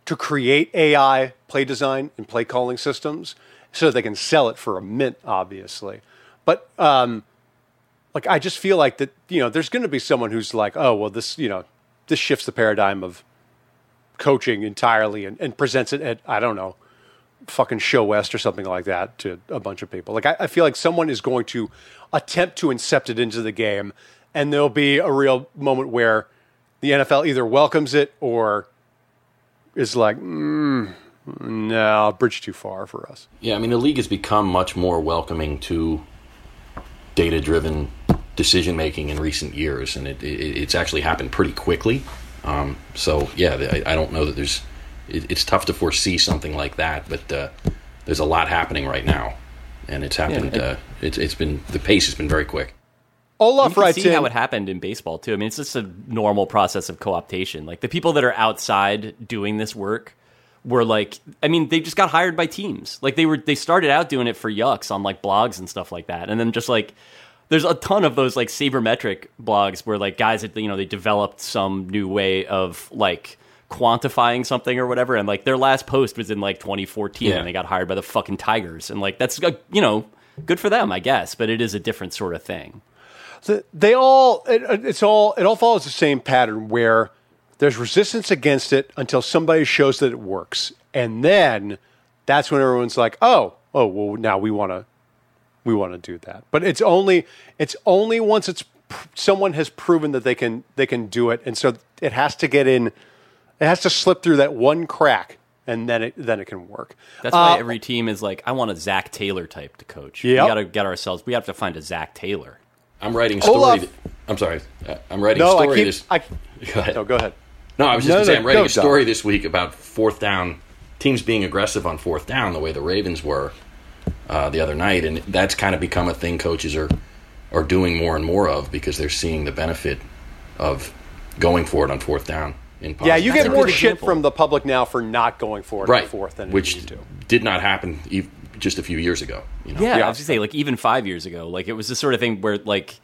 A: to create AI play design and play calling systems so they can sell it for a mint, obviously. But um, like I just feel like that you know there's going to be someone who's like, oh well, this you know this shifts the paradigm of coaching entirely and, and presents it at I don't know fucking show west or something like that to a bunch of people. Like I, I feel like someone is going to attempt to incept it into the game, and there'll be a real moment where the NFL either welcomes it or is like, mm, no, bridge too far for us.
C: Yeah, I mean the league has become much more welcoming to data-driven decision making in recent years, and it, it, it's actually happened pretty quickly. Um, so yeah, I, I, don't know that there's. It, it's tough to foresee something like that, but uh, there's a lot happening right now, and it's happened. Yeah, it, uh, it's it's been the pace has been very quick.
B: Olaf you can writes see in, how it happened in baseball too. I mean, it's just a normal process of co-optation. Like the people that are outside doing this work were like, I mean, they just got hired by teams. Like they were, they started out doing it for yucks on like blogs and stuff like that, and then just like there's a ton of those like sabermetric blogs where like guys that you know they developed some new way of like quantifying something or whatever and like their last post was in like 2014 yeah. and they got hired by the fucking tigers and like that's uh, you know good for them i guess but it is a different sort of thing
A: they all it, it's all it all follows the same pattern where there's resistance against it until somebody shows that it works and then that's when everyone's like oh oh well now we want to we want to do that but it's only it's only once it's someone has proven that they can they can do it and so it has to get in it has to slip through that one crack and then it then it can work.
B: That's why uh, every team is like, I want a Zac Taylor type to coach. Yep. We got to get ourselves. We have to find a Zac Taylor.
C: I'm writing story. Olaf. I'm sorry. Uh, I'm writing no, story I keep, this.
A: I, go ahead. No, go ahead.
C: No, I was just no, going to no, say I'm writing a story this week about fourth down teams being aggressive on fourth down the way the Ravens were uh, the other night, and that's kind of become a thing coaches are are doing more and more of because they're seeing the benefit of going for it on fourth down.
A: yeah, you get more shit from the public now for not going for it
C: right.
A: on fourth than
C: which did not happen just a few years ago. You know?
B: Yeah, yeah, I was to say like even five years ago, like it was the sort of thing where like.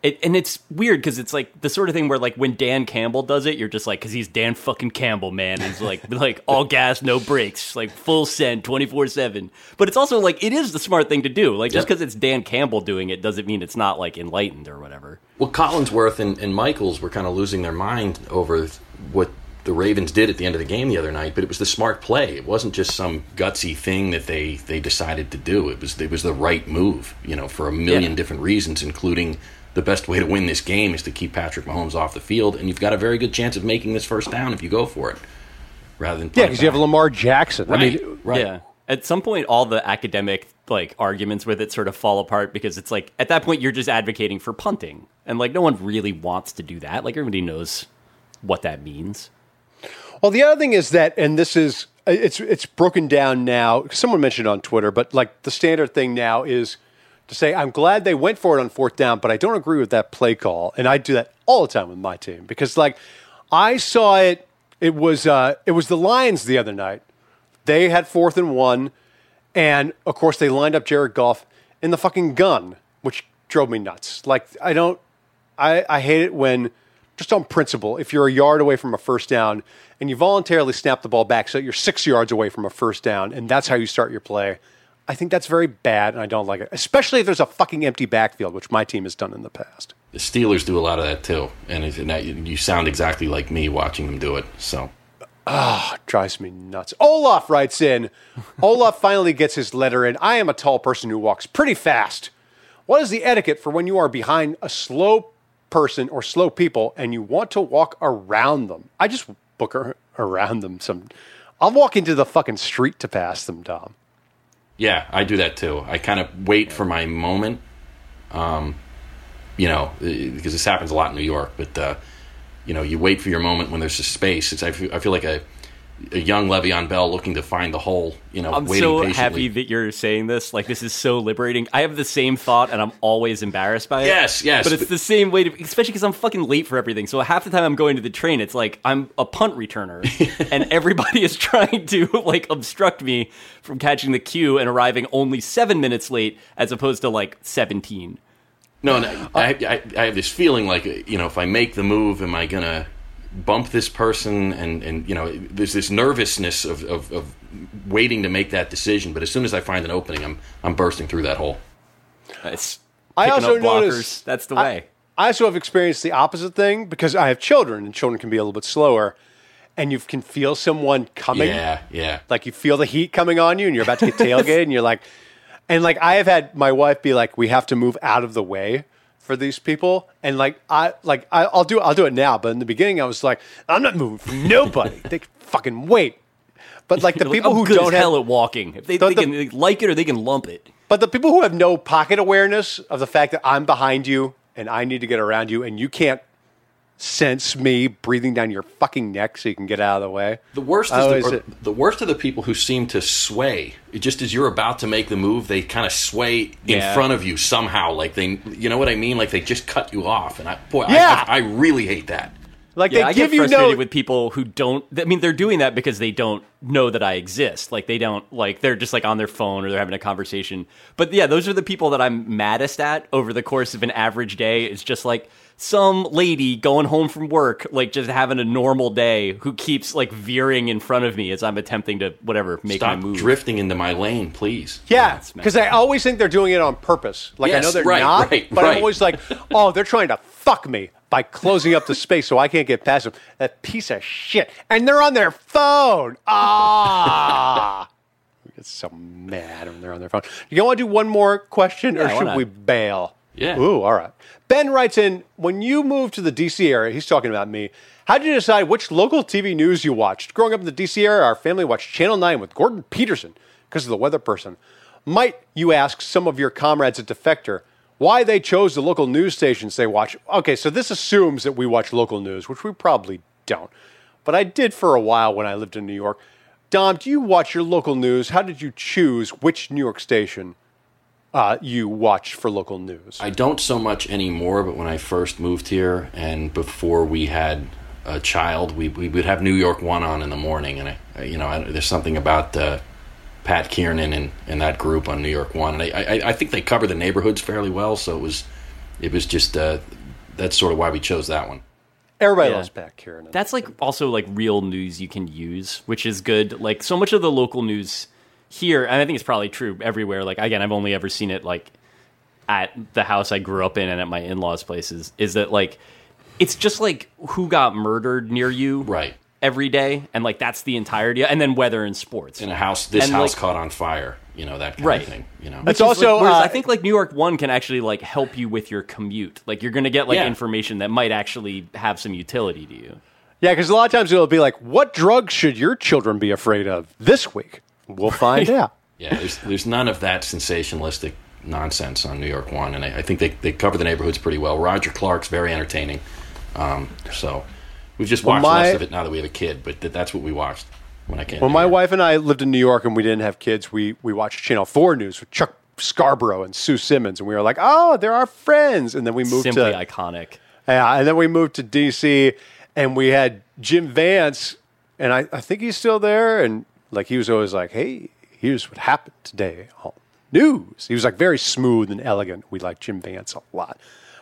B: It, and it's weird because it's like the sort of thing where like when Dan Campbell does it, you're just like because he's Dan fucking Campbell, man. He's like like all gas, no brakes, like full send, twenty four seven. But it's also like it is the smart thing to do. Like just because yep. it's Dan Campbell doing it doesn't mean it's not like enlightened or whatever.
C: Well, Collinsworth and, and Michaels were kind of losing their mind over what the Ravens did at the end of the game the other night, but it was the smart play. It wasn't just some gutsy thing that they, they decided to do. It was it was the right move, you know, for a million yeah. different reasons, including the best way to win this game is to keep Patrick Mahomes off the field, and you've got a very good chance of making this first down if you go for it, rather than
A: yeah, because you have Lamar Jackson.
B: Right. I mean, right. Yeah. At some point, all the academic like arguments with it sort of fall apart because it's like at that point you're just advocating for punting, and like no one really wants to do that. Like everybody knows what that means.
A: Well, the other thing is that, and this is it's it's broken down now. Someone mentioned on Twitter, but like the standard thing now is to say, I'm glad they went for it on fourth down, but I don't agree with that play call. And I do that all the time with my team because like I saw it. It was uh, it was the Lions the other night. They had fourth and one, and of course they lined up Jared Goff in the fucking gun, which drove me nuts. Like I don't, I I hate it when just on principle, if you're a yard away from a first down and you voluntarily snap the ball back so you're six yards away from a first down, and that's how you start your play, I think that's very bad, and I don't like it, especially if there's a fucking empty backfield, which my team has done in the past.
C: The Steelers do a lot of that too, and, and that, you sound exactly like me watching them do it. So ah,
A: drives me nuts. Olaf writes in. Olaf finally gets his letter in. I am a tall person who walks pretty fast. What is the etiquette for when you are behind a slow person or slow people and you want to walk around them? I just book ar- around them. Some, I'll walk into the fucking street to pass them, Tom.
C: yeah, I do that too. I kind of wait for my moment. Um, you know, eh, because this happens a lot in New York, but uh, you know, you wait for your moment when there's a space. It's I feel, I feel like a a young Le'Veon Bell looking to find the hole. You know,
B: I'm
C: waiting
B: so
C: patiently.
B: happy that you're saying this. Like, this is so liberating. I have the same thought, and I'm always embarrassed by it.
C: Yes, yes,
B: But it's
C: but-
B: the same way, to, especially because I'm fucking late for everything. So half the time I'm going to the train, it's like I'm a punt returner, and everybody is trying to like obstruct me from catching the queue and arriving only seven minutes late, as opposed to like 17.
C: No, no uh, I, I, I have this feeling like you know, if I make the move, am I gonna bump this person? And and you know, there's this nervousness of, of, of waiting to make that decision. But as soon as I find an opening, I'm I'm bursting through that hole.
B: It's
A: I also
B: up blockers.
A: noticed-
B: That's the
A: I-
B: way.
A: I also have experienced the opposite thing because I have children, and children can be a little bit slower, and you can feel someone coming.
C: Yeah, yeah.
A: Like you feel the heat coming on you, and you're about to get tailgated, and you're like, and like I have had my wife be like, "We have to move out of the way for these people," and like I like I, I'll do I'll do it now, but in the beginning I was like, "I'm not moving for nobody. they can fucking wait." But like the
B: Like,
A: people who don't
B: as
A: have,
B: hell at walking. If they,
A: The-
B: they
A: the-
B: can they like it or they can lump it.
A: but the people who have no pocket awareness of the fact that I'm behind you and I need to get around you, and you can't sense me breathing down your fucking neck so you can get out of the way.
C: The worst is
A: Oh,
C: the,
A: is it-
C: the worst are the people who seem to sway. It just as you're about to make the move, they kind of sway in
B: Yeah.
C: front of you somehow. Like they, you know what I mean? Like they just cut you off. And I, boy,
A: Yeah.
C: I, I, I really hate that.
A: Like
B: Yeah,
A: they
B: I
A: give
B: get
A: you
B: frustrated
A: no.
B: with people who don't. I mean, they're doing that because they don't know that I exist. Like they don't like they're just like on their phone or they're having a conversation. But yeah, those are the people that I'm maddest at over the course of an average day. It's just like some lady going home from work, like just having a normal day, who keeps like veering in front of me as I'm attempting to whatever make
C: Stop
B: my move.
C: drifting into my lane, please.
A: Yeah, because I always think they're doing it on purpose. Like I know they're
C: right,
A: not,
C: right,
A: but I'm always like, oh, they're trying to fuck me by closing up the space so I can't get past them. That piece of shit, and they're on their phone. Ah, we get so mad when they're on their phone. You want to do one more question, or
B: Yeah, why
A: should
B: not?
A: we bail?
C: Yeah.
A: Ooh, all right. Ben writes in when you moved to the DC area. He's talking about me. How did you decide which local TV news you watched? Growing up in the DC area, our family watched Channel 9 with Gordon Peterson because of the weather person. Might you ask some of your comrades at Defector why they chose the local news stations they watch? Okay, so this assumes that we watch local news, which we probably don't. But I did for a while when I lived in New York. Dom, do you watch your local news? How did you choose which New York station uh, you watch for local news?
C: I don't so much anymore, but when I first moved here and before we had a child, we, we would have New York One on in the morning. And, I, you know, I, there's something about uh, Pat Kiernan and, and that group on New York One. And I, I, I think they cover the neighborhoods fairly well, so it was, it was just, uh, that's sort of why we chose that one.
A: Everybody
B: Yeah.
A: loves Pat Kiernan.
B: That's like also like real news you can use, which is good. Like so much of the local news here, and I think it's probably true everywhere. Like again, I've only ever seen it like at the house I grew up in and at my in-laws' places. Is that like it's just like who got murdered near you,
C: Right.
B: Every day, and like that's the entirety, and then weather and sports.
C: In a house, this
B: And,
C: house
B: like-
C: caught on fire, you know, that kind
B: Right.
C: of thing, you know.
A: It's also,
B: like,
A: uh,
B: I think like New York One can actually like help you with your commute. Like you're gonna get like
C: Yeah.
B: information that might actually have some utility to you.
A: yeah, because a lot of times it'll be like, what drugs should your children be afraid of this week? We'll find out.
C: Yeah, there's there's none of that sensationalistic nonsense on New York One, and I, I think they, they cover the neighborhoods pretty well. Roger Clark's very entertaining, um, so we've just watched
A: my-
C: less of it now that we have a kid. But th- that's what we watched when I came.
A: When
C: to
A: my
C: here.
A: wife and I lived in New York and we didn't have kids, we, we watched Channel 4 News with Chuck Scarborough and Sue Simmons. And we were like, oh, they're our friends. And then we moved
B: Simply
A: to.
B: iconic.
A: Yeah, and then we moved to DC and we had Jim Vance, and I, I think he's still there. And like he was always like, hey, here's what happened today on news. He was like very smooth and elegant. We like Jim Vance a lot.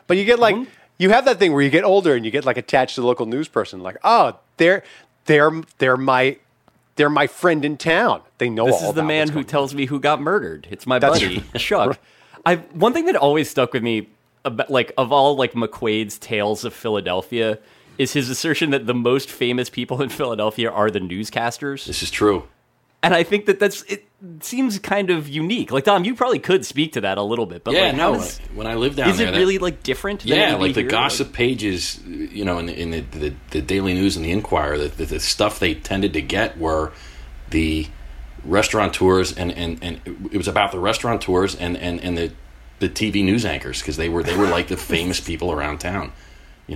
A: But you get like, mm-hmm. you have that thing where you get older and you get like attached to the local news person, like, oh, they're, they're, they're my they're my friend in town. They know
B: This
A: all
B: is the
A: about
B: man who tells me who got murdered. It's my
A: That's
B: buddy Chuck. I one thing that always stuck with me, about, like of all like McQuaid's tales of Philadelphia, is his assertion that the most famous people in Philadelphia are the newscasters.
C: This is true.
B: And I think that that's it seems kind of unique. Like Dom, you probably could speak to that a little bit, but
C: Yeah,
B: like,
C: no.
B: is,
C: when I lived down
B: is
C: there,
B: it
C: that-
B: really like different?
C: Yeah, like the
B: hear?
C: gossip pages, you know, in the, in the, the, the Daily News and the Inquirer, the, the, the stuff they tended to get were the restaurateurs, and, and, and it was about the restaurateurs and, and, and the, the TV news anchors because they were they were like the famous people around town.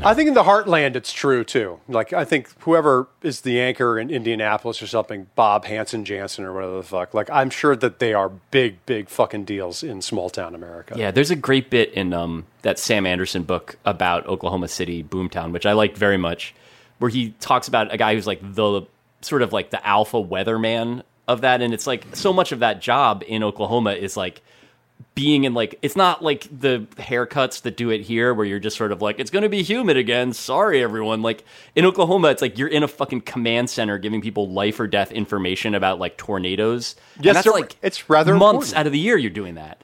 A: I think in the heartland it's true too. Like I think whoever is the anchor in Indianapolis or something, Bob Hanson Jansen or whatever the fuck. Like I'm sure that they are big, big fucking deals in small town America.
B: Yeah, there's a great bit in um, that Sam Anderson book about Oklahoma City, Boomtown, which I liked very much, where he talks about a guy who's like the sort of like the alpha weatherman of that. And it's like so much of that job in Oklahoma is like being in like, it's not like the haircuts that do it here where you're just sort of like, it's going to be humid again. Sorry, everyone. Like in Oklahoma, it's like you're in a fucking command center giving people life or death information about like tornadoes. And
A: Yes,
B: that's
A: sir.
B: like
A: It's rather
B: months
A: important.
B: out of the year you're doing that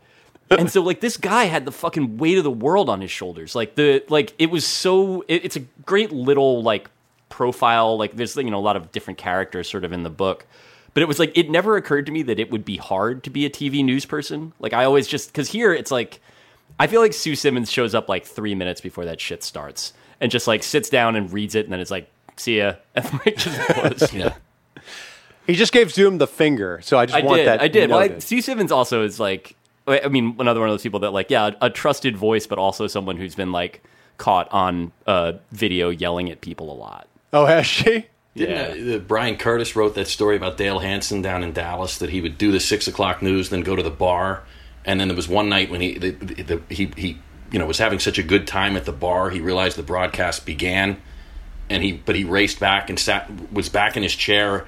B: and so like this guy had the fucking weight of the world on his shoulders like the like it was so it, it's a great little like profile like there's you know a lot of different characters sort of in the book but it was like it never occurred to me that it would be hard to be a tv news person like i always just because here it's like i feel like sue simmons shows up like three minutes before that shit starts and just like sits down and reads it and then it's like see ya and like just goes.
C: Yeah,
A: He just gave Zoom the finger, so I just
B: I
A: want
B: did.
A: that.
B: I did. Well. Steve Simmons also is like, I mean, another one of those people that like, yeah, a trusted voice, but also someone who's been like caught on uh, video yelling at people a lot.
A: oh, has she?
C: Didn't uh, Bryan Curtis wrote that story about Dale Hansen down in Dallas that he would do the six o'clock news, then go to the bar, and then there was one night when he the, the, the, he he you know was having such a good time at the bar, he realized the broadcast began, and he but he raced back and sat was back in his chair,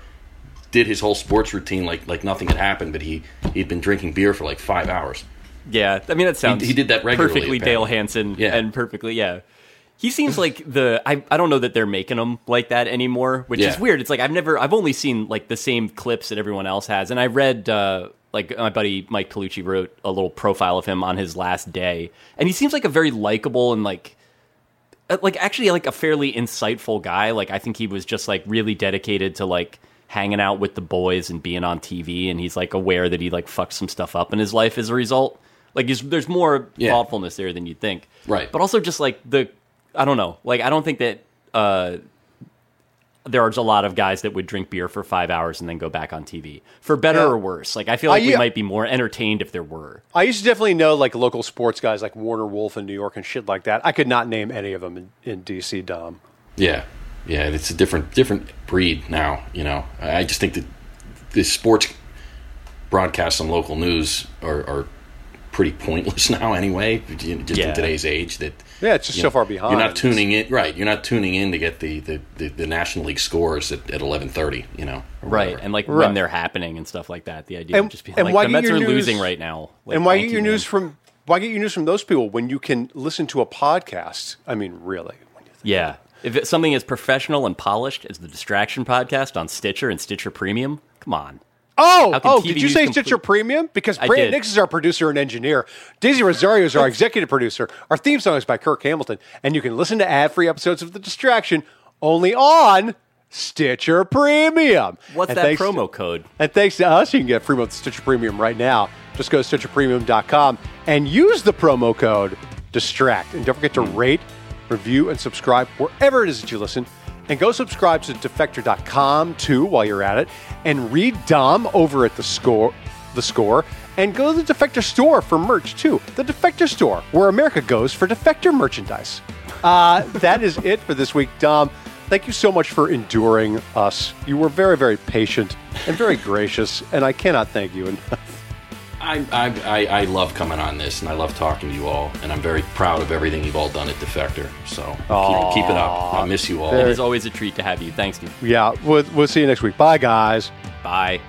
C: did his whole sports routine like like nothing had happened, but he he'd been drinking beer for like five hours.
B: Yeah, I mean that sounds
C: he did that regularly,
B: perfectly Dale
C: apparently.
B: Hansen
C: Yeah.
B: and perfectly yeah. He seems like the I, I don't know that they're making him like that anymore, which is weird. It's like I've never I've only seen like the same clips that everyone else has, and I read uh, like my buddy Mike Piellucci wrote a little profile of him on his last day, and he seems like a very likable and like uh, like actually like a fairly insightful guy. Like I think he was just like really dedicated to like hanging out with the boys and being on TV, and he's like aware that he like fucked some stuff up in his life as a result. Like there's more
C: Yeah.
B: thoughtfulness there than you'd think,
C: Right.
B: But also just like the I don't know, like I don't think that uh, there's a lot of guys that would drink beer for five hours and then go back on TV for better
A: Yeah.
B: or worse. Like I feel like
A: I-
B: we
A: yeah.
B: might be more entertained if there were.
A: I used to definitely know like local sports guys like Warner Wolf in New York and shit like that. I could not name any of them in, in DC. Dom.
C: Yeah, yeah, it's a different different breed now. You know, I I just think that the sports broadcasts on local news are, are pretty pointless now. Anyway, just
B: Yeah.
C: in today's age, that
A: Yeah, it's just
C: you
A: so
C: know,
A: far behind.
C: You're not tuning in, right? You're not tuning in to get the the, the, the National League scores at, at eleven thirty. You know,
B: Right,
C: whatever.
B: and like
A: Right.
B: when they're happening and stuff like that. The idea
A: And-
B: of just being
A: and
B: like
A: why
B: the Mets are
A: news-
B: losing right now. Like,
A: and why get
B: you,
A: your
B: man.
A: news from why get your news from those people when you can listen to a podcast? I mean, really? When you think-
B: Yeah, if it's something as professional and polished as the Distraction Podcast on Stitcher and Stitcher Premium, come on.
A: Oh, oh!
B: TV
A: Did you say
B: complete-
A: Stitcher Premium? Because Brandon. Nix is our producer and engineer. Daisy Rosario is our executive producer. Our theme song is by Kirk Hamilton, and you can listen to ad-free episodes of The Distraction only on Stitcher Premium.
B: What's
A: And
B: that
A: thanks to-
B: promo code?
A: And thanks to us, you can get free month of Stitcher Premium right now. Just go to StitcherPremium.com and use the promo code DISTRACT. And don't forget to rate, review, and subscribe wherever it is that you listen. And go subscribe to Defector.com too while you're at it. And read Dom over at the score, the score. And go to the Defector store for merch too. The Defector store, where America goes for Defector merchandise. Uh, that is it for this week, Dom. Thank you so much for enduring us. You were very, very patient and very gracious, and I cannot thank you enough.
C: I, I, I, I love coming on this, and I love talking to you all, and I'm very proud of everything you've all done at Defector. So keep, keep it up. I miss you all.
B: It is always a treat to have you. Thanks, dude.
A: Yeah, we'll, we'll see you next week. Bye, guys.
B: Bye.